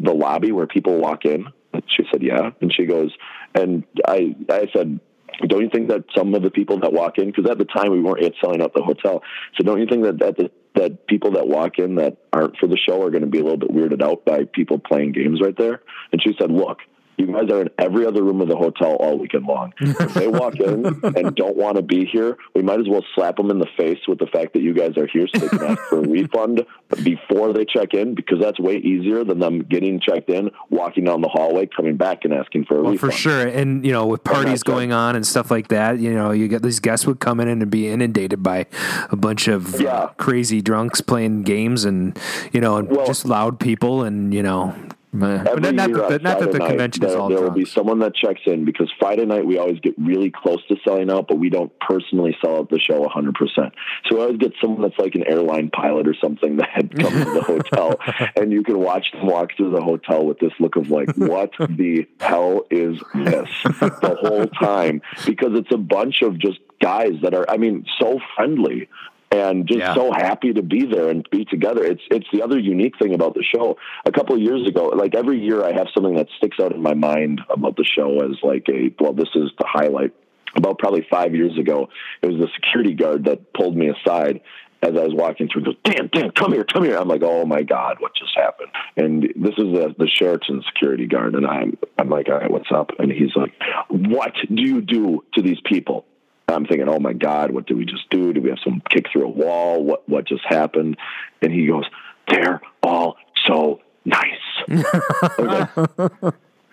The lobby where people walk in. She said, yeah. And she goes, and I, I said, don't you think that some of the people that walk in, because at the time we weren't yet selling out the hotel, so don't you think that that that people that walk in that aren't for the show are going to be a little bit weirded out by people playing games right there? And she said, look, you guys are in every other room of the hotel all weekend long. If they walk in and don't want to be here, we might as well slap them in the face with the fact that you guys are here so they can ask for a refund before they check in because that's way easier than them getting checked in, walking down the hallway, coming back and asking for a Well, refund. for sure, and you know, with parties going on and stuff like that, you know, you get these guests would come in and be inundated by a bunch of uh, crazy drunks playing games, and you know, and just loud people, and you know, Every not, not year that, on not that the night, convention is there, all there will be someone that checks in because Friday night we always get really close to selling out, but we don't personally sell out the show 100%. So we always get someone that's like an airline pilot or something that had come to the hotel, and you can watch them walk through the hotel with this look of like, what the hell is this the whole time? Because it's a bunch of just guys that are, I mean, so friendly and just Yeah. so happy to be there and be together. It's it's the other unique thing about the show. A couple of years ago, like every year, I have something that sticks out in my mind about the show as like a well, this is the highlight. About probably five years ago, it was the security guard that pulled me aside as I was walking through. Goes, Dan, Dan, come here, come here. I'm like, oh my god, what just happened? And this is the the Sheraton security guard, and I'm I'm like, all right, what's up? And he's like, what do you do to these people? I'm thinking, oh my God, what did we just do? Did we have some kick through a wall? What what just happened? And he goes, they're all so nice.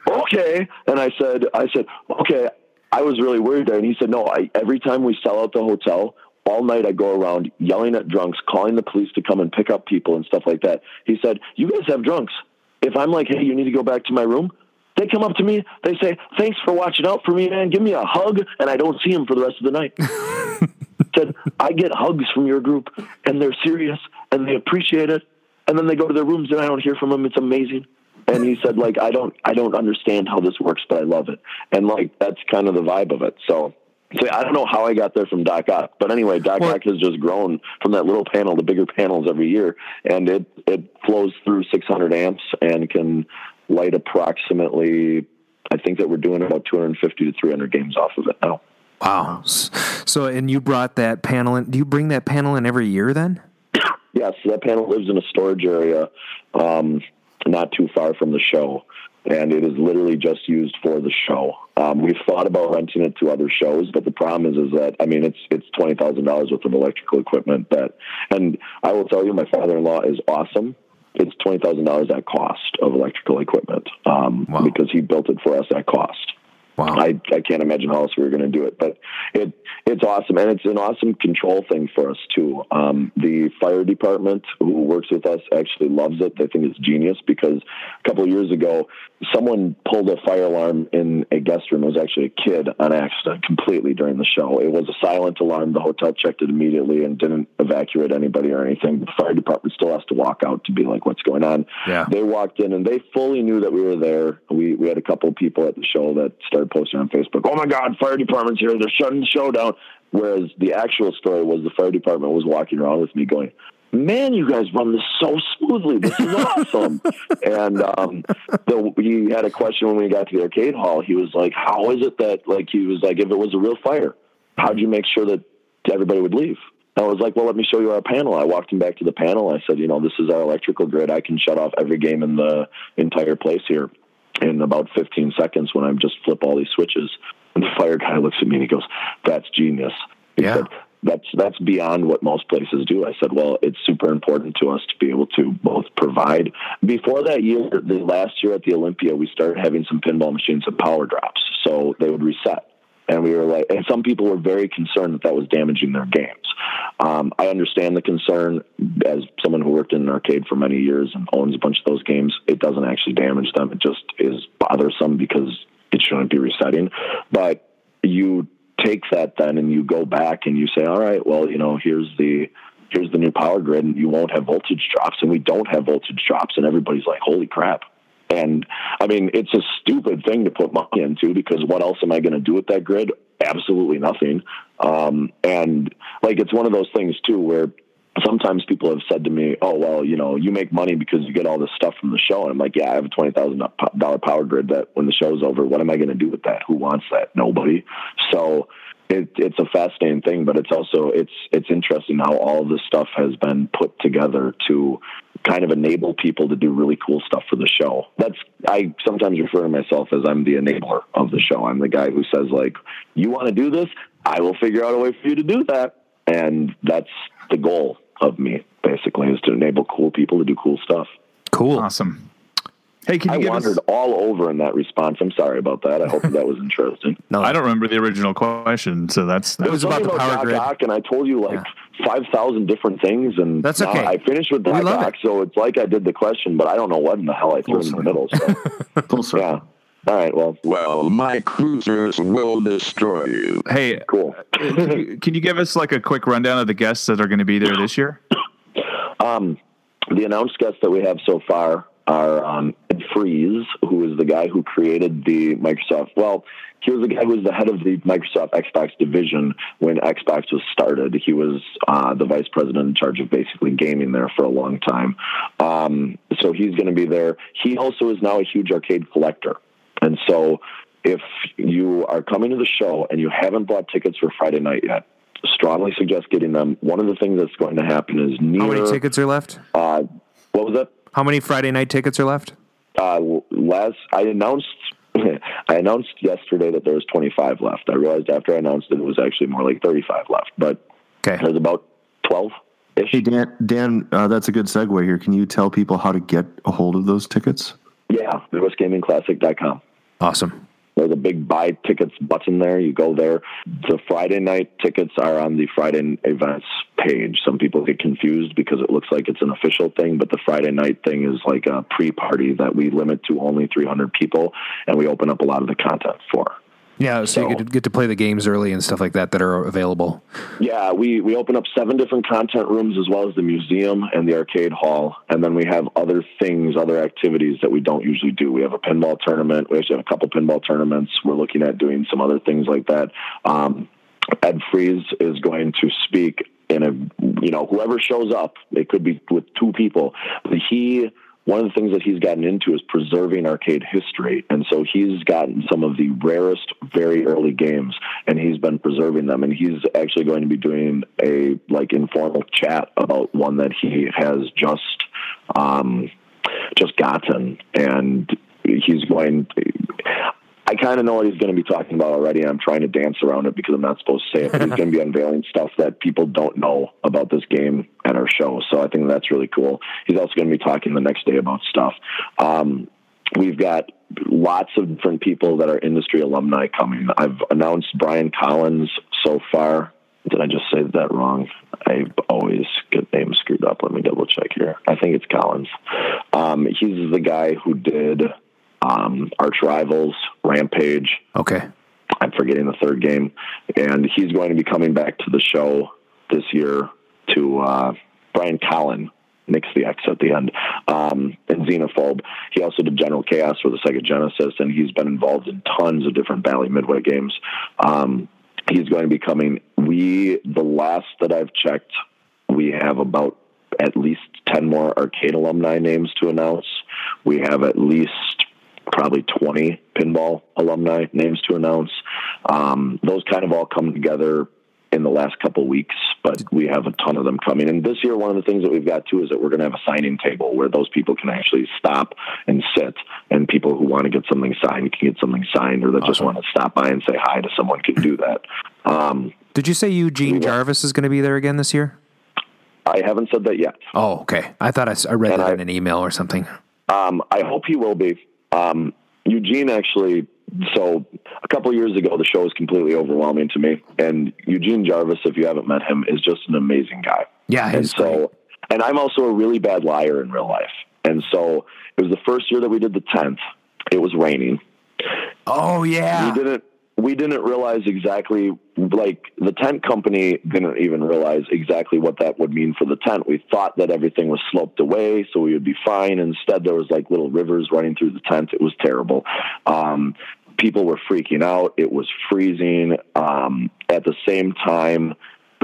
okay. And I said, I said, okay. I was really worried there. And he said, no, I, every time we sell out the hotel, all night I go around yelling at drunks, calling the police to come and pick up people and stuff like that. He said, you guys have drunks. If I'm like, hey, you need to go back to my room, they come up to me, they say, thanks for watching out for me, man. Give me a hug. And I don't see them for the rest of the night. said, I get hugs from your group and they're serious and they appreciate it. And then they go to their rooms and I don't hear from them. It's amazing. And he said, like, I don't, I don't understand how this works, but I love it. And like, that's kind of the vibe of it. So, so I don't know how I got there from Doc Ock, but anyway, Doc Ock has just grown from that little panel to bigger panels every year, and it it flows through 600 amps and can light approximately. I think that we're doing about 250 to 300 games off of it now. Wow. So, and you brought that panel in. Do you bring that panel in every year then? Yeah, Yes, that panel lives in a storage area um, not too far from the show, and it is literally just used for the show. Um, we've thought about renting it to other shows, but the problem is, is that I mean, it's it's twenty thousand dollars worth of electrical equipment. That, and I will tell you, my father-in-law is awesome. It's twenty thousand dollars at cost of electrical equipment um, because he built it for us at cost. Wow. I, I can't imagine how else we were going to do it, but it it's awesome, and it's an awesome control thing for us too. Um, the fire department who works with us actually loves it. They think it's genius because a couple of years ago, someone pulled a fire alarm in a guest room. It was actually a kid on accident, completely during the show. It was a silent alarm. The hotel checked it immediately and didn't evacuate anybody or anything. The fire department still has to walk out to be like, "What's going on?" Yeah. They walked in and they fully knew that we were there. We we had a couple of people at the show that started posting on Facebook, "Oh my God, fire department's here! They're shutting the show down." Whereas the actual story was the fire department was walking around with me going, "Man, you guys run this so smoothly. This is awesome." and um, the, he had a question when we got to the arcade hall. He was like, "How is it that like he was like if it was a real fire, how'd you make sure that everybody would leave?" I was like, well, let me show you our panel. I walked him back to the panel. I said, you know, this is our electrical grid. I can shut off every game in the entire place here in about 15 seconds when I just flip all these switches. And the fire guy looks at me and he goes, that's genius. He Yeah. said, that's that's beyond what most places do. I said, well, it's super important to us to be able to both provide. Before that year, the last year at the Olympia, we started having some pinball machines and power drops, so they would reset. And we were like, and some people were very concerned that that was damaging their games. Um, I understand the concern as someone who worked in an arcade for many years and owns a bunch of those games. It doesn't actually damage them. It just is bothersome because it shouldn't be resetting. But you take that then and you go back and you say, all right, well, you know, here's the here's the new power grid and you won't have voltage drops and we don't have voltage drops and everybody's like, holy crap. And I mean, it's a stupid thing to put money into because what else am I going to do with that grid? Absolutely nothing. Um, and like, it's one of those things too where sometimes people have said to me, "Oh, well, you know, you make money because you get all this stuff from the show." And I'm like, "Yeah, I have a twenty thousand dollar power grid that when the show's over, what am I going to do with that? Who wants that? Nobody." So it, it's a fascinating thing, but it's also it's it's interesting how all this stuff has been put together to kind of enable people to do really cool stuff for the show. That's I sometimes refer to myself as I'm the enabler of the show. I'm the guy who says like, "You want to do this? I will figure out a way for you to do that." And that's the goal of me basically is to enable cool people to do cool stuff. Cool. Awesome. Hey, can you I give wandered us? all over in that response. I'm sorry about that. I hope that was interesting. No, I don't remember the original question, so that's, It was about only the power Doc grid. Ock, and I told you like five thousand different things, and That's now okay. I finished with We Doc love Ock, so it's like I did the question, but I don't know what in the hell I threw in the middle. So Full circle. yeah, all right, well, Well, my cruisers will destroy you. Hey, cool. can you, can you give us like a quick rundown of the guests that are going to be there this year? Um, the announced guests that we have so far are um, Ed Fries, who is the guy who created the Microsoft. Well, he was the guy who was the head of the Microsoft Xbox division when Xbox was started. He was uh, the vice president in charge of basically gaming there for a long time. Um, so he's going to be there. He also is now a huge arcade collector. And so if you are coming to the show and you haven't bought tickets for Friday night yet, strongly suggest getting them. One of the things that's going to happen is near. How many tickets are left? Uh, what was that? How many Friday night tickets are left? Uh, last I announced, I announced yesterday that there was 25 left. I realized after I announced it, it was actually more like 35 left, but Okay. there's about 12. Hey Dan, Dan, uh, that's a good segue here. Can you tell people how to get a hold of those tickets? Yeah, MidwestGamingClassic.com. Awesome. There's a big buy tickets button there. You go there. The Friday night tickets are on the Friday events page. Some people get confused because it looks like it's an official thing, but the Friday night thing is like a pre party that we limit to only 300 people and we open up a lot of the content for. Yeah, so, you get to, get to play the games early and stuff like that that are available. Yeah, we, we open up seven different content rooms as well as the museum and the arcade hall. And then we have other things, other activities that we don't usually do. We have a pinball tournament. We actually have a couple pinball tournaments. We're looking at doing some other things like that. Um, Ed Fries is going to speak in a, you know, whoever shows up, it could be with two people, but he one of the things that he's gotten into is preserving arcade history. And so he's gotten some of the rarest, very early games, and he's been preserving them. And he's actually going to be doing a like informal chat about one that he has just um, just gotten, and he's going. I kind of know what he's going to be talking about already. I'm trying to dance around it because I'm not supposed to say it. But he's going to be unveiling stuff that people don't know about this game at our show. So I think that's really cool. He's also going to be talking the next day about stuff. Um, we've got lots of different people that are industry alumni coming. I've announced Brian Collins so far. Did I just say that wrong? I always get names screwed up. Let me double check here. I think it's Collins. Um, he's the guy who did um, Arch Rivals, Rampage. Okay. I'm forgetting the third game, and he's going to be coming back to the show this year to uh, Brian Colin. Nicks the X at the end. Um, and Xenophobe. He also did General Chaos for the Sega Genesis, and he's been involved in tons of different Bally Midway games. Um, he's going to be coming. We, the last that I've checked, we have about at least 10 more arcade alumni names to announce. We have at least probably 20 pinball alumni names to announce. Um, those kind of all come together in the last couple weeks, but we have a ton of them coming. And this year, one of the things that we've got too is that we're going to have a signing table where those people can actually stop and sit, and people who want to get something signed can get something signed, or that just want to stop by and say hi to someone can do that. Um, Did you say Eugene Jarvis is going to be there again this year? I haven't said that yet. Oh, okay. I thought I read And that I- in an email or something. Um, I hope he will be. Um, Eugene actually. So a couple years ago, the show was completely overwhelming to me, and Eugene Jarvis, if you haven't met him, is just an amazing guy. Yeah, and so, and I'm also a really bad liar in real life, and so it was the first year that we did the tenth. It was raining. Oh yeah. We didn't we didn't realize exactly like the tent company didn't even realize exactly what that would mean for the tent. We thought that everything was sloped away so we would be fine. Instead there was like little rivers running through the tent. It was terrible. Um people were freaking out. It was freezing. Um at the same time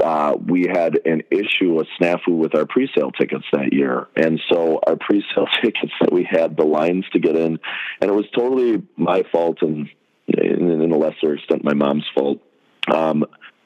uh, we had an issue, a snafu with our pre-sale tickets that year, and so our pre-sale tickets that we had, the lines to get in, and it was totally my fault and in, in a lesser extent my mom's fault. Um,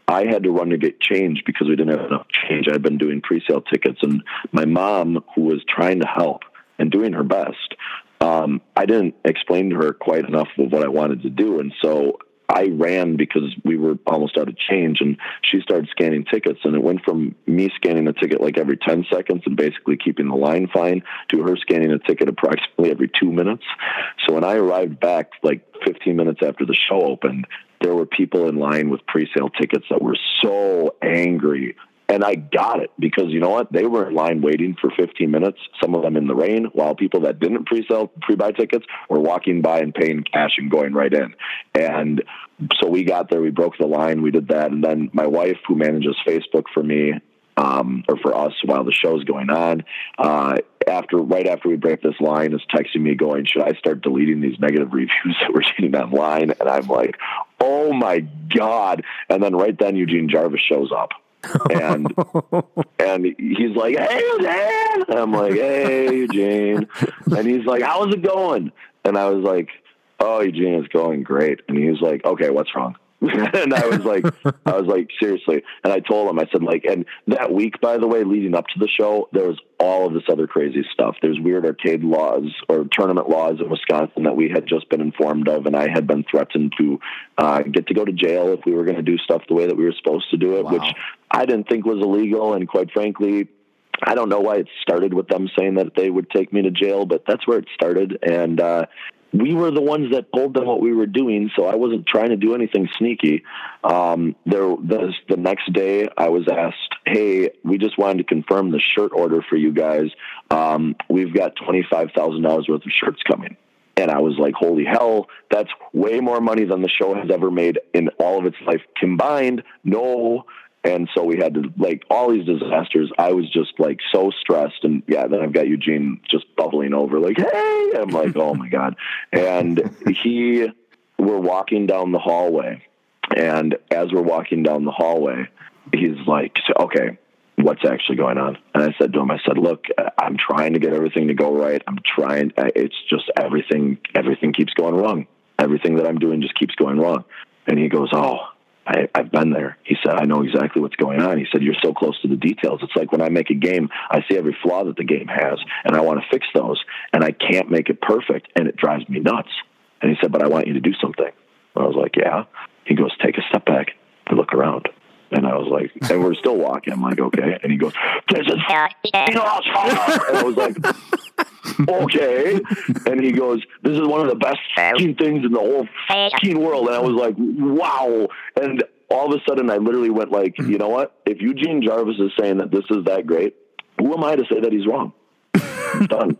I had to run to get change because we didn't have enough change. I'd been doing pre-sale tickets, and my mom, who was trying to help and doing her best, um, I didn't explain to her quite enough of what I wanted to do, and so I ran because we were almost out of change, and she started scanning tickets, and it went from me scanning a ticket like every ten seconds and basically keeping the line fine to her scanning a ticket approximately every two minutes. So when I arrived back, like 15 minutes after the show opened, there were people in line with pre-sale tickets that were so angry. And I got it because you know what? They were in line waiting for 15 minutes, some of them in the rain, while people that didn't pre-sell, pre-buy tickets were walking by and paying cash and going right in. And so we got there, we broke the line, we did that. And then my wife, who manages Facebook for me, um, or for us while the show's going on, uh, after right after we break this line, is texting me going, "Should I start deleting these negative reviews that we're getting online?" And I'm like, "Oh my god!" And then right then, Eugene Jarvis shows up. And and he's like, "Hey, Dan," And I'm like, "Hey, Eugene!" And he's like, "How's it going?" And I was like, "Oh, Eugene, it's going great." And he was like, "Okay, what's wrong?" and I was like, I was like, seriously. And I told him, I said, like, and that week, by the way, leading up to the show, there was all of this other crazy stuff. There's weird arcade laws or tournament laws in Wisconsin that we had just been informed of, and I had been threatened to uh, get to go to jail if we were going to do stuff the way that we were supposed to do it, which I didn't think was illegal. And quite frankly, I don't know why it started with them saying that they would take me to jail, but that's where it started. And uh, we were the ones that told them what we were doing, so I wasn't trying to do anything sneaky. Um, there, the, the next day, I was asked, "Hey, we just wanted to confirm the shirt order for you guys. Um, we've got twenty five thousand dollars worth of shirts coming." And I was like, holy hell, that's way more money than the show has ever made in all of its life combined. No. And so we had to like all these disasters. I was just like so stressed. And yeah, then I've got Eugene just bubbling over like, hey, I'm like, oh my God. And he, we're walking down the hallway. And as we're walking down the hallway, he's like, okay, what's actually going on. And I said to him, I said, look, I'm trying to get everything to go right. I'm trying. It's just everything. Everything keeps going wrong. Everything that I'm doing just keeps going wrong. And he goes, oh. I, I've been there. He said, I know exactly what's going on. He said, You're so close to the details. It's like when I make a game, I see every flaw that the game has, and I want to fix those, and I can't make it perfect, and it drives me nuts. And he said, But I want you to do something. I was like, Yeah. He goes, Take a step back and look around. And I was like, and we're still walking. I'm like, okay. And he goes, this is awesome. And I was like, okay. And he goes, this is one of the best things in the whole fucking world. And I was like, wow. And all of a sudden, I literally went like, you know what? If Eugene Jarvis is saying that this is that great, who am I to say that he's wrong? done.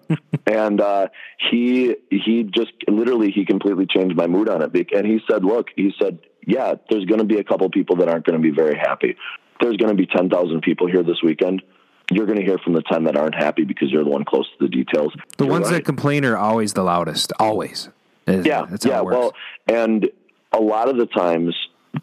And uh, he he just literally he completely changed my mood on it. And he said, "Look," he said, "Yeah, there's going to be a couple people that aren't going to be very happy. There's going to be ten thousand people here this weekend. You're going to hear from the ten that aren't happy because you're the one close to the details. The You're ones right. that complain are always the loudest. Always. Yeah, yeah. Well, and a lot of the times,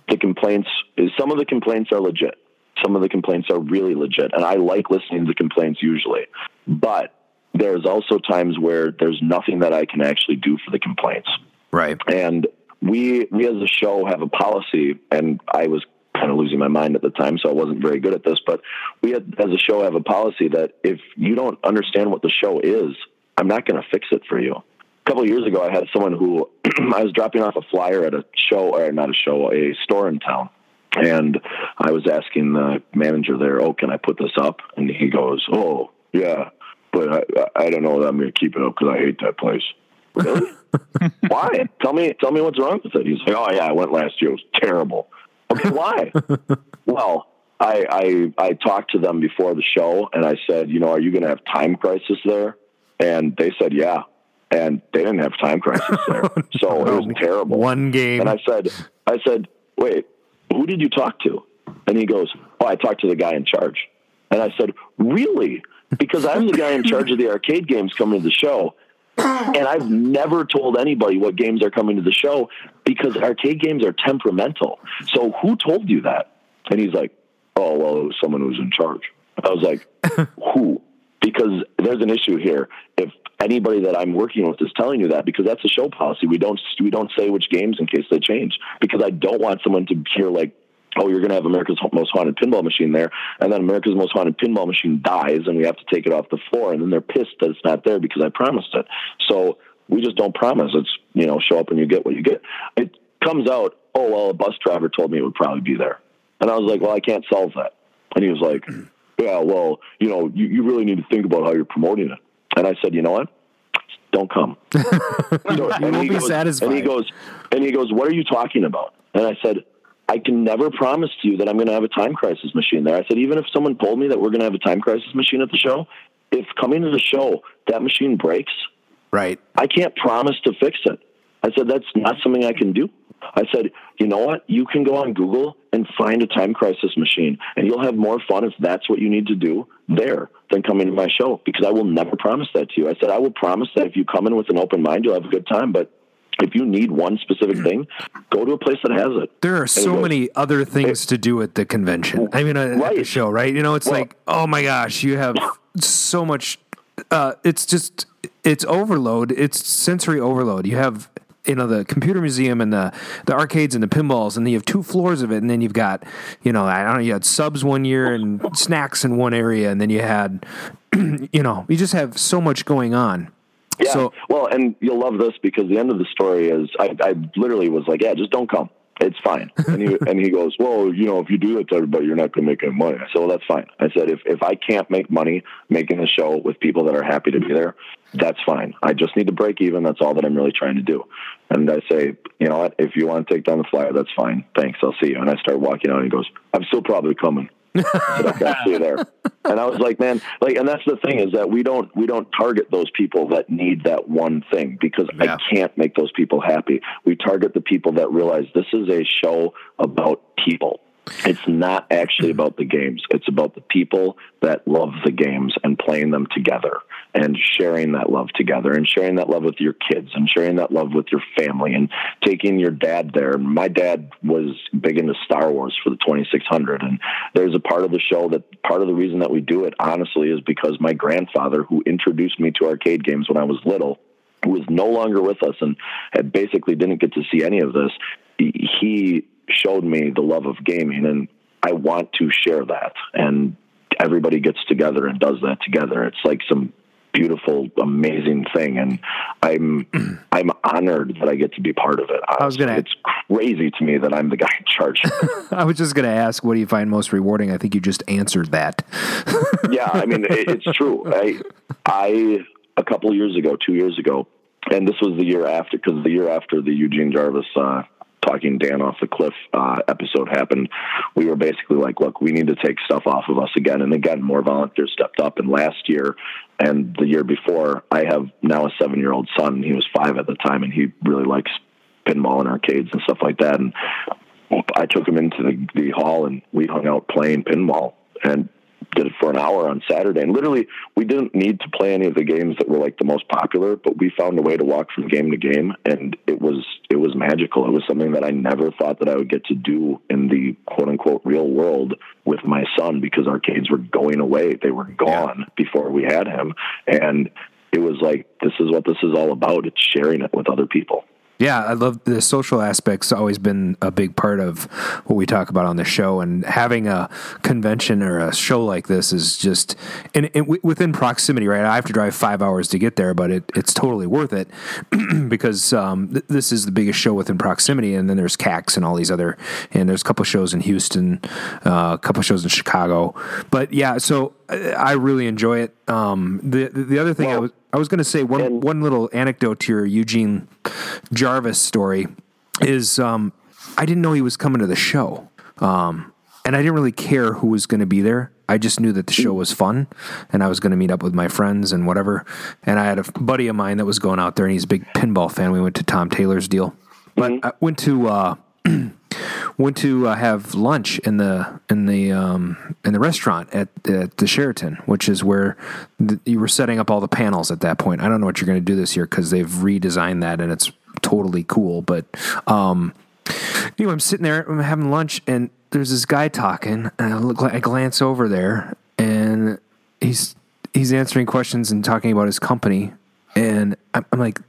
the complaints, some of the complaints are legit. Some of the complaints are really legit, and I like listening to the complaints usually. But there's also times where there's nothing that I can actually do for the complaints. Right. And we we as a show have a policy, and I was kind of losing my mind at the time, so I wasn't very good at this. But we had, as a show have a policy that if you don't understand what the show is, I'm not going to fix it for you. A couple years ago, I had someone who I was dropping off a flyer at a show, or not a show, a store in town. And I was asking the manager there, "Oh, can I put this up?" And he goes, "Oh, yeah, but I, I don't know that I'm going to keep it up because I hate that place." Really? why? Tell me, tell me what's wrong with it. He's like, "Oh yeah, I went last year. It was terrible." Okay, why? well, I, I I talked to them before the show, and I said, "You know, are you going to have time crisis there?" And they said, "Yeah." And they didn't have time crisis there, oh, so it was terrible. One game. And I said, I said, wait, who did you talk to? And he goes, oh, I talked to the guy in charge. And I said, really? Because I'm the guy in charge of the arcade games coming to the show. And I've never told anybody what games are coming to the show because arcade games are temperamental. So who told you that? And he's like, oh, well, it was someone who's in charge. I was like, who? Because there's an issue here. If anybody that I'm working with is telling you that, because that's a show policy, we don't we don't say which games in case they change. Because I don't want someone to hear like, oh, you're going to have America's Most Haunted Pinball Machine there, and then America's Most Haunted Pinball Machine dies, and we have to take it off the floor, and then they're pissed that it's not there because I promised it. So we just don't promise. It's you know, show up and you get what you get. It comes out, oh well, a bus driver told me it would probably be there, and I was like, well, I can't solve that, and he was like. Yeah, well, you know, you, you really need to think about how you're promoting it. And I said, you know what? Don't come. So- and won't be goes- satisfied. And he goes, and he goes, what are you talking about? And I said, I can never promise to you that I'm going to have a time crisis machine there. I said, even if someone told me that we're going to have a time crisis machine at the show, if coming to the show that machine breaks, right, I can't promise to fix it. I said, that's not something I can do. I said, you know what? You can go on Google and find a time crisis machine, and you'll have more fun if that's what you need to do there than coming to my show because I will never promise that to you. I said, I will promise that if you come in with an open mind, you'll have a good time. But if you need one specific thing, go to a place that has it. There are And so goes, many other things to do at the convention. I mean, uh, at the show, right? You know, it's Well- like, oh my gosh, you have so much. Uh, it's just, it's overload. It's sensory overload. You have, you know, the computer museum and the the arcades and the pinballs, and then you have two floors of it, and then you've got, you know, I don't know, you had subs one year and snacks in one area, and then you had, you know, you just have so much going on. Yeah. So- well, and you'll love this because the end of the story is I, I literally was like, yeah, just don't come. It's fine. And he and he goes, well, you know, if you do that to everybody, you're not going to make any money. I said, well, that's fine. I said, if if I can't make money making a show with people that are happy to be there, that's fine. I just need to break even. That's all that I'm really trying to do. And I say, you know what? If you want to take down the flyer, that's fine. Thanks. I'll see you. And I start walking out. and he goes, I'm still probably coming. I okay, I'll see you there. And I was like, man, like, and that's the thing is that we don't we don't target those people that need that one thing because I can't make those people happy. We target the people that realize this is a show about people. It's not actually about the games. It's about the people that love the games and playing them together. and sharing that love together and sharing that love with your kids and sharing that love with your family and taking your dad there. My dad was big into Star Wars for the 2600 and there's a part of the show that part of the reason that we do it honestly is because my grandfather who introduced me to arcade games when I was little who was no longer with us and had basically didn't get to see any of this he showed me the love of gaming and I want to share that and everybody gets together and does that together. It's like some beautiful, amazing thing, and I'm I'm honored that I get to be part of it. I was gonna. It's crazy to me that I'm the guy in charge. I was just gonna ask, what do you find most rewarding? I think you just answered that. yeah, I mean it, it's true. I I a couple years ago, two years ago, and this was the year after because the year after the Eugene Jarvis. Uh, talking Dan off the cliff uh, episode happened, we were basically like, look, we need to take stuff off of us again. And again, more volunteers stepped up. And last year and the year before, I have now a seven year old son. He was five at the time, and he really likes pinball and arcades and stuff like that. And I took him into the, the hall and we hung out playing pinball. And did it for an hour on Saturday. And literally, we didn't need to play any of the games that were like the most popular, but we found a way to walk from game to game, and it was it was magical. It was something that I never thought that I would get to do in the quote unquote real world with my son because arcades were going away. They were gone yeah. before we had him, and it was like this is what this is all about. It's sharing it with other people. Yeah, I love the social aspects. Always been a big part of what we talk about on the show, and having a convention or a show like this is just and, and within proximity. Right, I have to drive five hours to get there, but it, it's totally worth it because um, th- this is the biggest show within proximity. And then there's CAX and all these other, and there's a couple shows in Houston, uh, a couple shows in Chicago. But yeah, so I really enjoy it. Um, the the other thing well, I was I was going to say one and, one little anecdote to your Eugene Jarvis story is um, I didn't know he was coming to the show, um, and I didn't really care who was going to be there. I just knew that the show was fun, and I was going to meet up with my friends and whatever. And I had a buddy of mine that was going out there, and he's a big pinball fan. We went to Tom Taylor's deal, but mm-hmm. I went to. Uh, went to uh, have lunch in the in the um, in the restaurant at, at the Sheraton, which is where the, you were setting up all the panels at that point. I don't know what you're going to do this year because they've redesigned that and it's totally cool. But um, anyway, I'm sitting there, I'm having lunch, and there's this guy talking, and I look, I glance over there, and he's he's answering questions and talking about his company, and I'm, I'm like,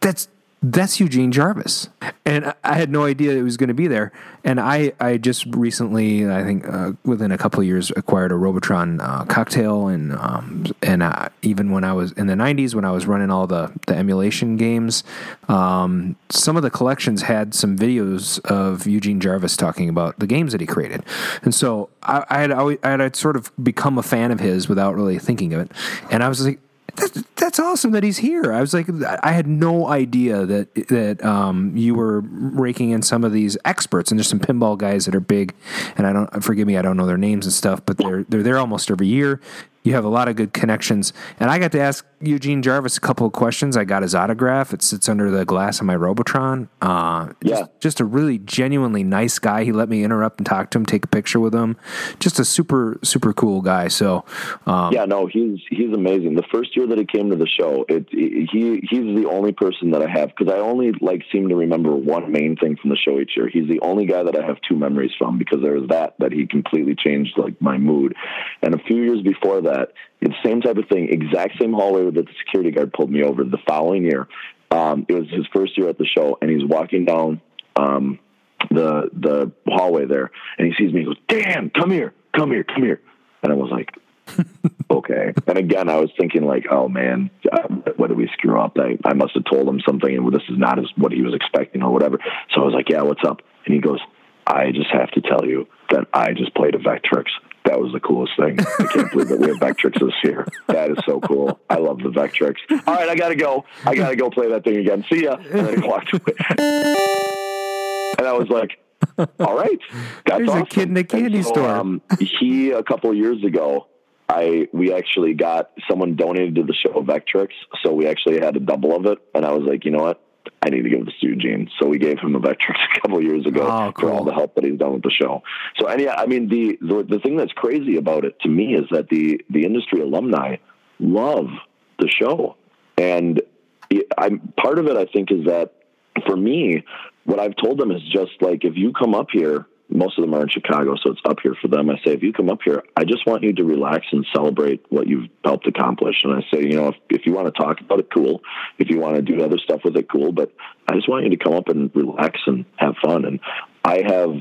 that's that's Eugene Jarvis. And I had no idea it was going to be there. And I, I just recently, I think uh, within a couple of years, acquired a Robotron uh, cocktail. And um, and even when I was in the 90s, when I was running all the, the emulation games, um, some of the collections had some videos of Eugene Jarvis talking about the games that he created. And so I, I had always, I had sort of become a fan of his without really thinking of it. And I was like, that's, that's awesome that he's here. I was like, I had no idea that that um, you were raking in some of these experts, and there's some pinball guys that are big, and I don't forgive me, I don't know their names and stuff, but they're they're there almost every year. You have a lot of good connections. And I got to ask Eugene Jarvis a couple of questions. I got his autograph. It sits under the glass of my Robotron. Uh, yeah. Just, just, a really genuinely nice guy. He let me interrupt and talk to him, take a picture with him. Just a super, super cool guy. So, um, yeah, no, he's, he's amazing. The first year that he came to the show, it, it he, he's the only person that I have, because I only like seem to remember one main thing from the show each year. He's the only guy that I have two memories from because there was that, that he completely changed like my mood. And a few years before that. It's the same type of thing, exact same hallway that the security guard pulled me over the following year. Um, it was his first year at the show, and he's walking down um, the the hallway there, and he sees me. He goes, "Dan, come here, come here, come here," and I was like. okay. And again, I was thinking like, oh man, uh, what did we screw up? I, I must have told him something and this is not as what he was expecting or whatever. So I was like, yeah, what's up? And he goes, I just have to tell you that I just played a Vectrex that was the coolest thing. I can't believe that we have Vectrex this year. That is so cool. I love the Vectrex. All right, I gotta go. I gotta go play that thing again. See ya. And then he walked away. And I was like, all right, that's There's awesome. a kid in a candy so, store. Um, he a couple years ago, I we actually got someone donated to the show Vectrex, so we actually had a double of it. And I was like, you know what? I need to give this to Eugene. So we gave him a Vectrex a couple years ago oh, cool. for all the help that he's done with the show. So yeah, I mean the, the the thing that's crazy about it to me is that the the industry alumni love the show. And I'm part of it. I think is that for me, what I've told them is just like if you come up here. Most of them are in Chicago, so it's up here for them. I say, if you come up here, I just want you to relax and celebrate what you've helped accomplish. And I say, you know, if, if you want to talk about it, cool. If you want to do other stuff with it, cool. But I just want you to come up and relax and have fun. And I have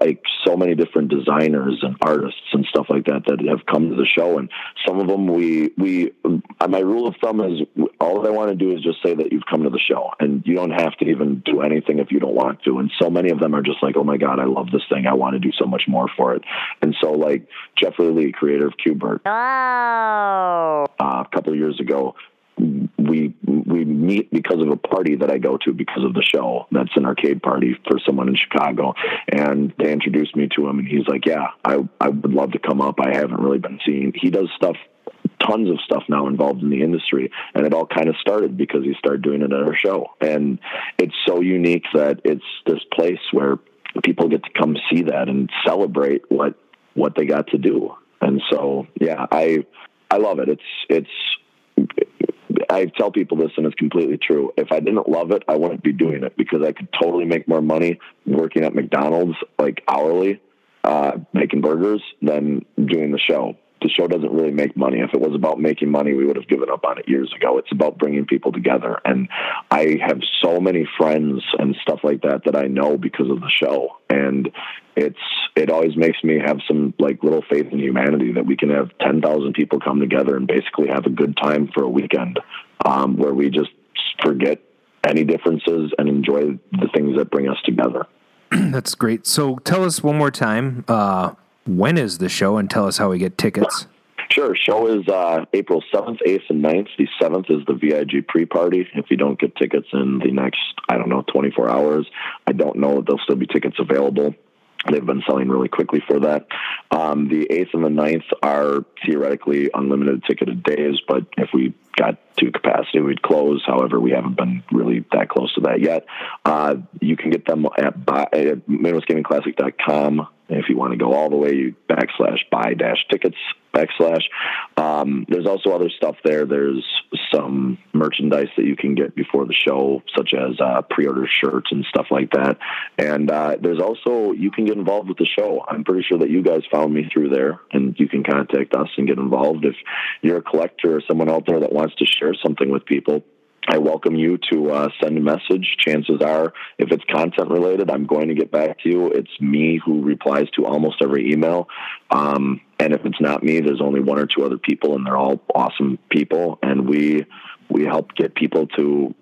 like so many different designers and artists and stuff like that that have come to the show. And some of them we we uh, my rule of thumb is all I want to do is just say that you've come to the show and you don't have to even do anything if you don't want to. And so many of them are just like oh my god I love this thing. I want to do so much more for it. And so like Jeffrey Lee creator of Q*bert uh, a couple of years ago we we meet because of a party that I go to because of the show. That's an arcade party for someone in Chicago, and they introduced me to him, and he's like, "Yeah, I I would love to come up. I haven't really been seeing. He does stuff." Tons of stuff now involved in the industry, and it all kind of started because he started doing it at our show. And it's so unique that it's this place where people get to come see that and celebrate what what they got to do. And so, yeah, I I love it. It's it's I tell people this, and it's completely true. If I didn't love it, I wouldn't be doing it because I could totally make more money working at McDonald's, like hourly, uh, making burgers, than doing the show. The show doesn't really make money. If it was about making money, we would have given up on it years ago. It's about bringing people together. And I have so many friends and stuff like that that I know because of the show. And it's it always makes me have some like little faith in humanity that we can have 10,000 people come together and basically have a good time for a weekend um, where we just forget any differences and enjoy the things that bring us together. That's great. So tell us one more time uh, when is the show and tell us how we get tickets. Sure. Show is uh, April 7th, 8th, and 9th. The 7th is the VIP pre party. If you don't get tickets in the next, I don't know, 24 hours, I don't know if there'll still be tickets available. They've been selling really quickly for that. Um, the 8th and the 9th are theoretically unlimited ticketed days, but if we got to capacity, we'd close. However, we haven't been really that close to that yet. Uh, you can get them at, at MidwestGamingClassic.com. If you want to go all the way, you backslash buy dash tickets backslash. Um, there's also other stuff there. There's some merchandise that you can get before the show, such as uh, pre-order shirts and stuff like that. And uh, there's also you can get involved with the show. I'm pretty sure that you guys found me through there, and you can contact us and get involved if you're a collector or someone out there that wants to share something with people. I welcome you to uh, send a message. Chances are, if it's content related, I'm going to get back to you. It's me who replies to almost every email. Um, and if it's not me, there's only one or two other people, and they're all awesome people. And we we help get people to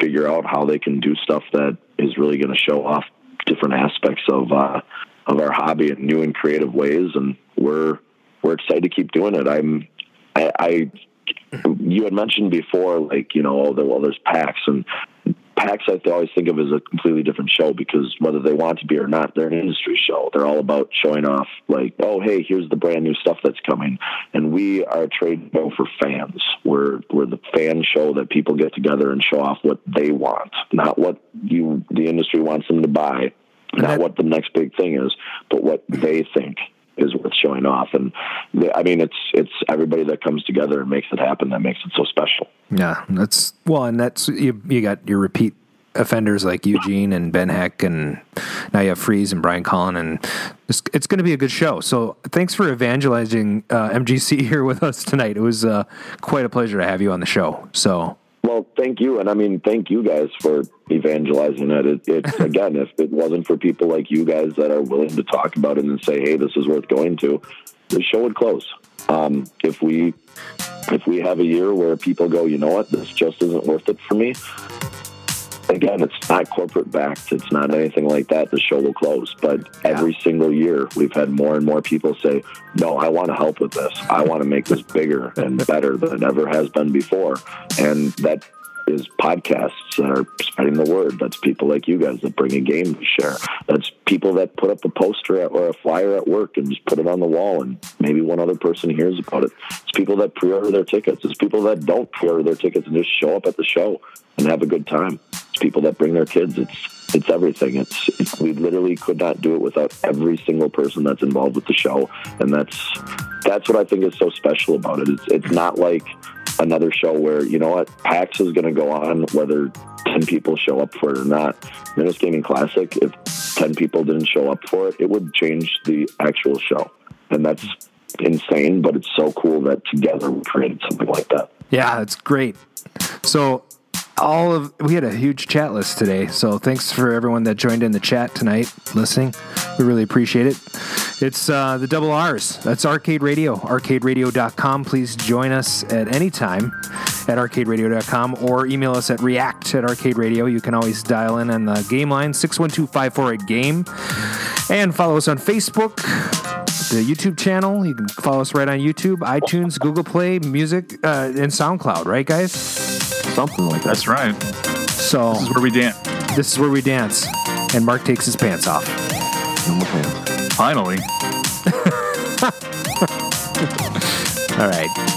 figure out how they can do stuff that is really going to show off different aspects of uh, of our hobby in new and creative ways. And we're we're excited to keep doing it. I'm I, I you had mentioned before, like you know, oh, well, there's PAX and PAX. I always think of as a completely different show because whether they want to be or not, they're an industry show. They're all about showing off, like, oh, hey, here's the brand new stuff that's coming, and we are a trade show for fans. We're we're the fan show that people get together and show off what they want, not what you the industry wants them to buy, not what the next big thing is, but what they think is worth showing off. And the, I mean, it's it's everybody that comes together and makes it happen that makes it so special. Yeah, that's well, and that's you. You got your repeat offenders like Eugene and Ben Heck, and now you have Fries and Brian Colin, and it's, it's going to be a good show. So thanks for evangelizing uh, MGC here with us tonight. It was uh, quite a pleasure to have you on the show. So. Well, thank you, and I mean, thank you guys for evangelizing it. it. It again, if it wasn't for people like you guys that are willing to talk about it and say, "Hey, this is worth going to," the show would close. Um, if we if we have a year where people go, you know what, this just isn't worth it for me. Again, it's not corporate backed. It's not anything like that. The show will close. But every single year, we've had more and more people say, no, I want to help with this. I want to make this bigger and better than it ever has been before. And that is podcasts that are spreading the word. That's people like you guys that bring a game to share. That's people that put up a poster or a flyer at work and just put it on the wall, and maybe one other person hears about it. It's people that pre-order their tickets. It's people that don't pre-order their tickets and just show up at the show and have a good time. It's people that bring their kids. It's it's everything. It's, it's we literally could not do it without every single person that's involved with the show, and that's that's what I think is so special about it. It's it's not like another show where you know what PAX is going to go on whether ten people show up for it or not. Midwest Gaming Classic, if ten people didn't show up for it, it would change the actual show, and that's insane. But it's so cool that together we created something like that. Yeah, that's great. So all of we had a huge chat list today. So thanks for everyone that joined in the chat tonight, listening. We really appreciate it. It's uh, the double R's. That's Arcade Radio, arcaderadio.com. Please join us at any time at arcaderadio.com or email us at react at arcade radio. You can always dial in on the game line 612 548 game and follow us on Facebook, the YouTube channel. You can follow us right on YouTube, iTunes, Google Play, Music, uh, and SoundCloud, right, guys? Something like that. That's right. So This is where we dance. this is where we dance, and Mark takes his pants off. Finally. All right.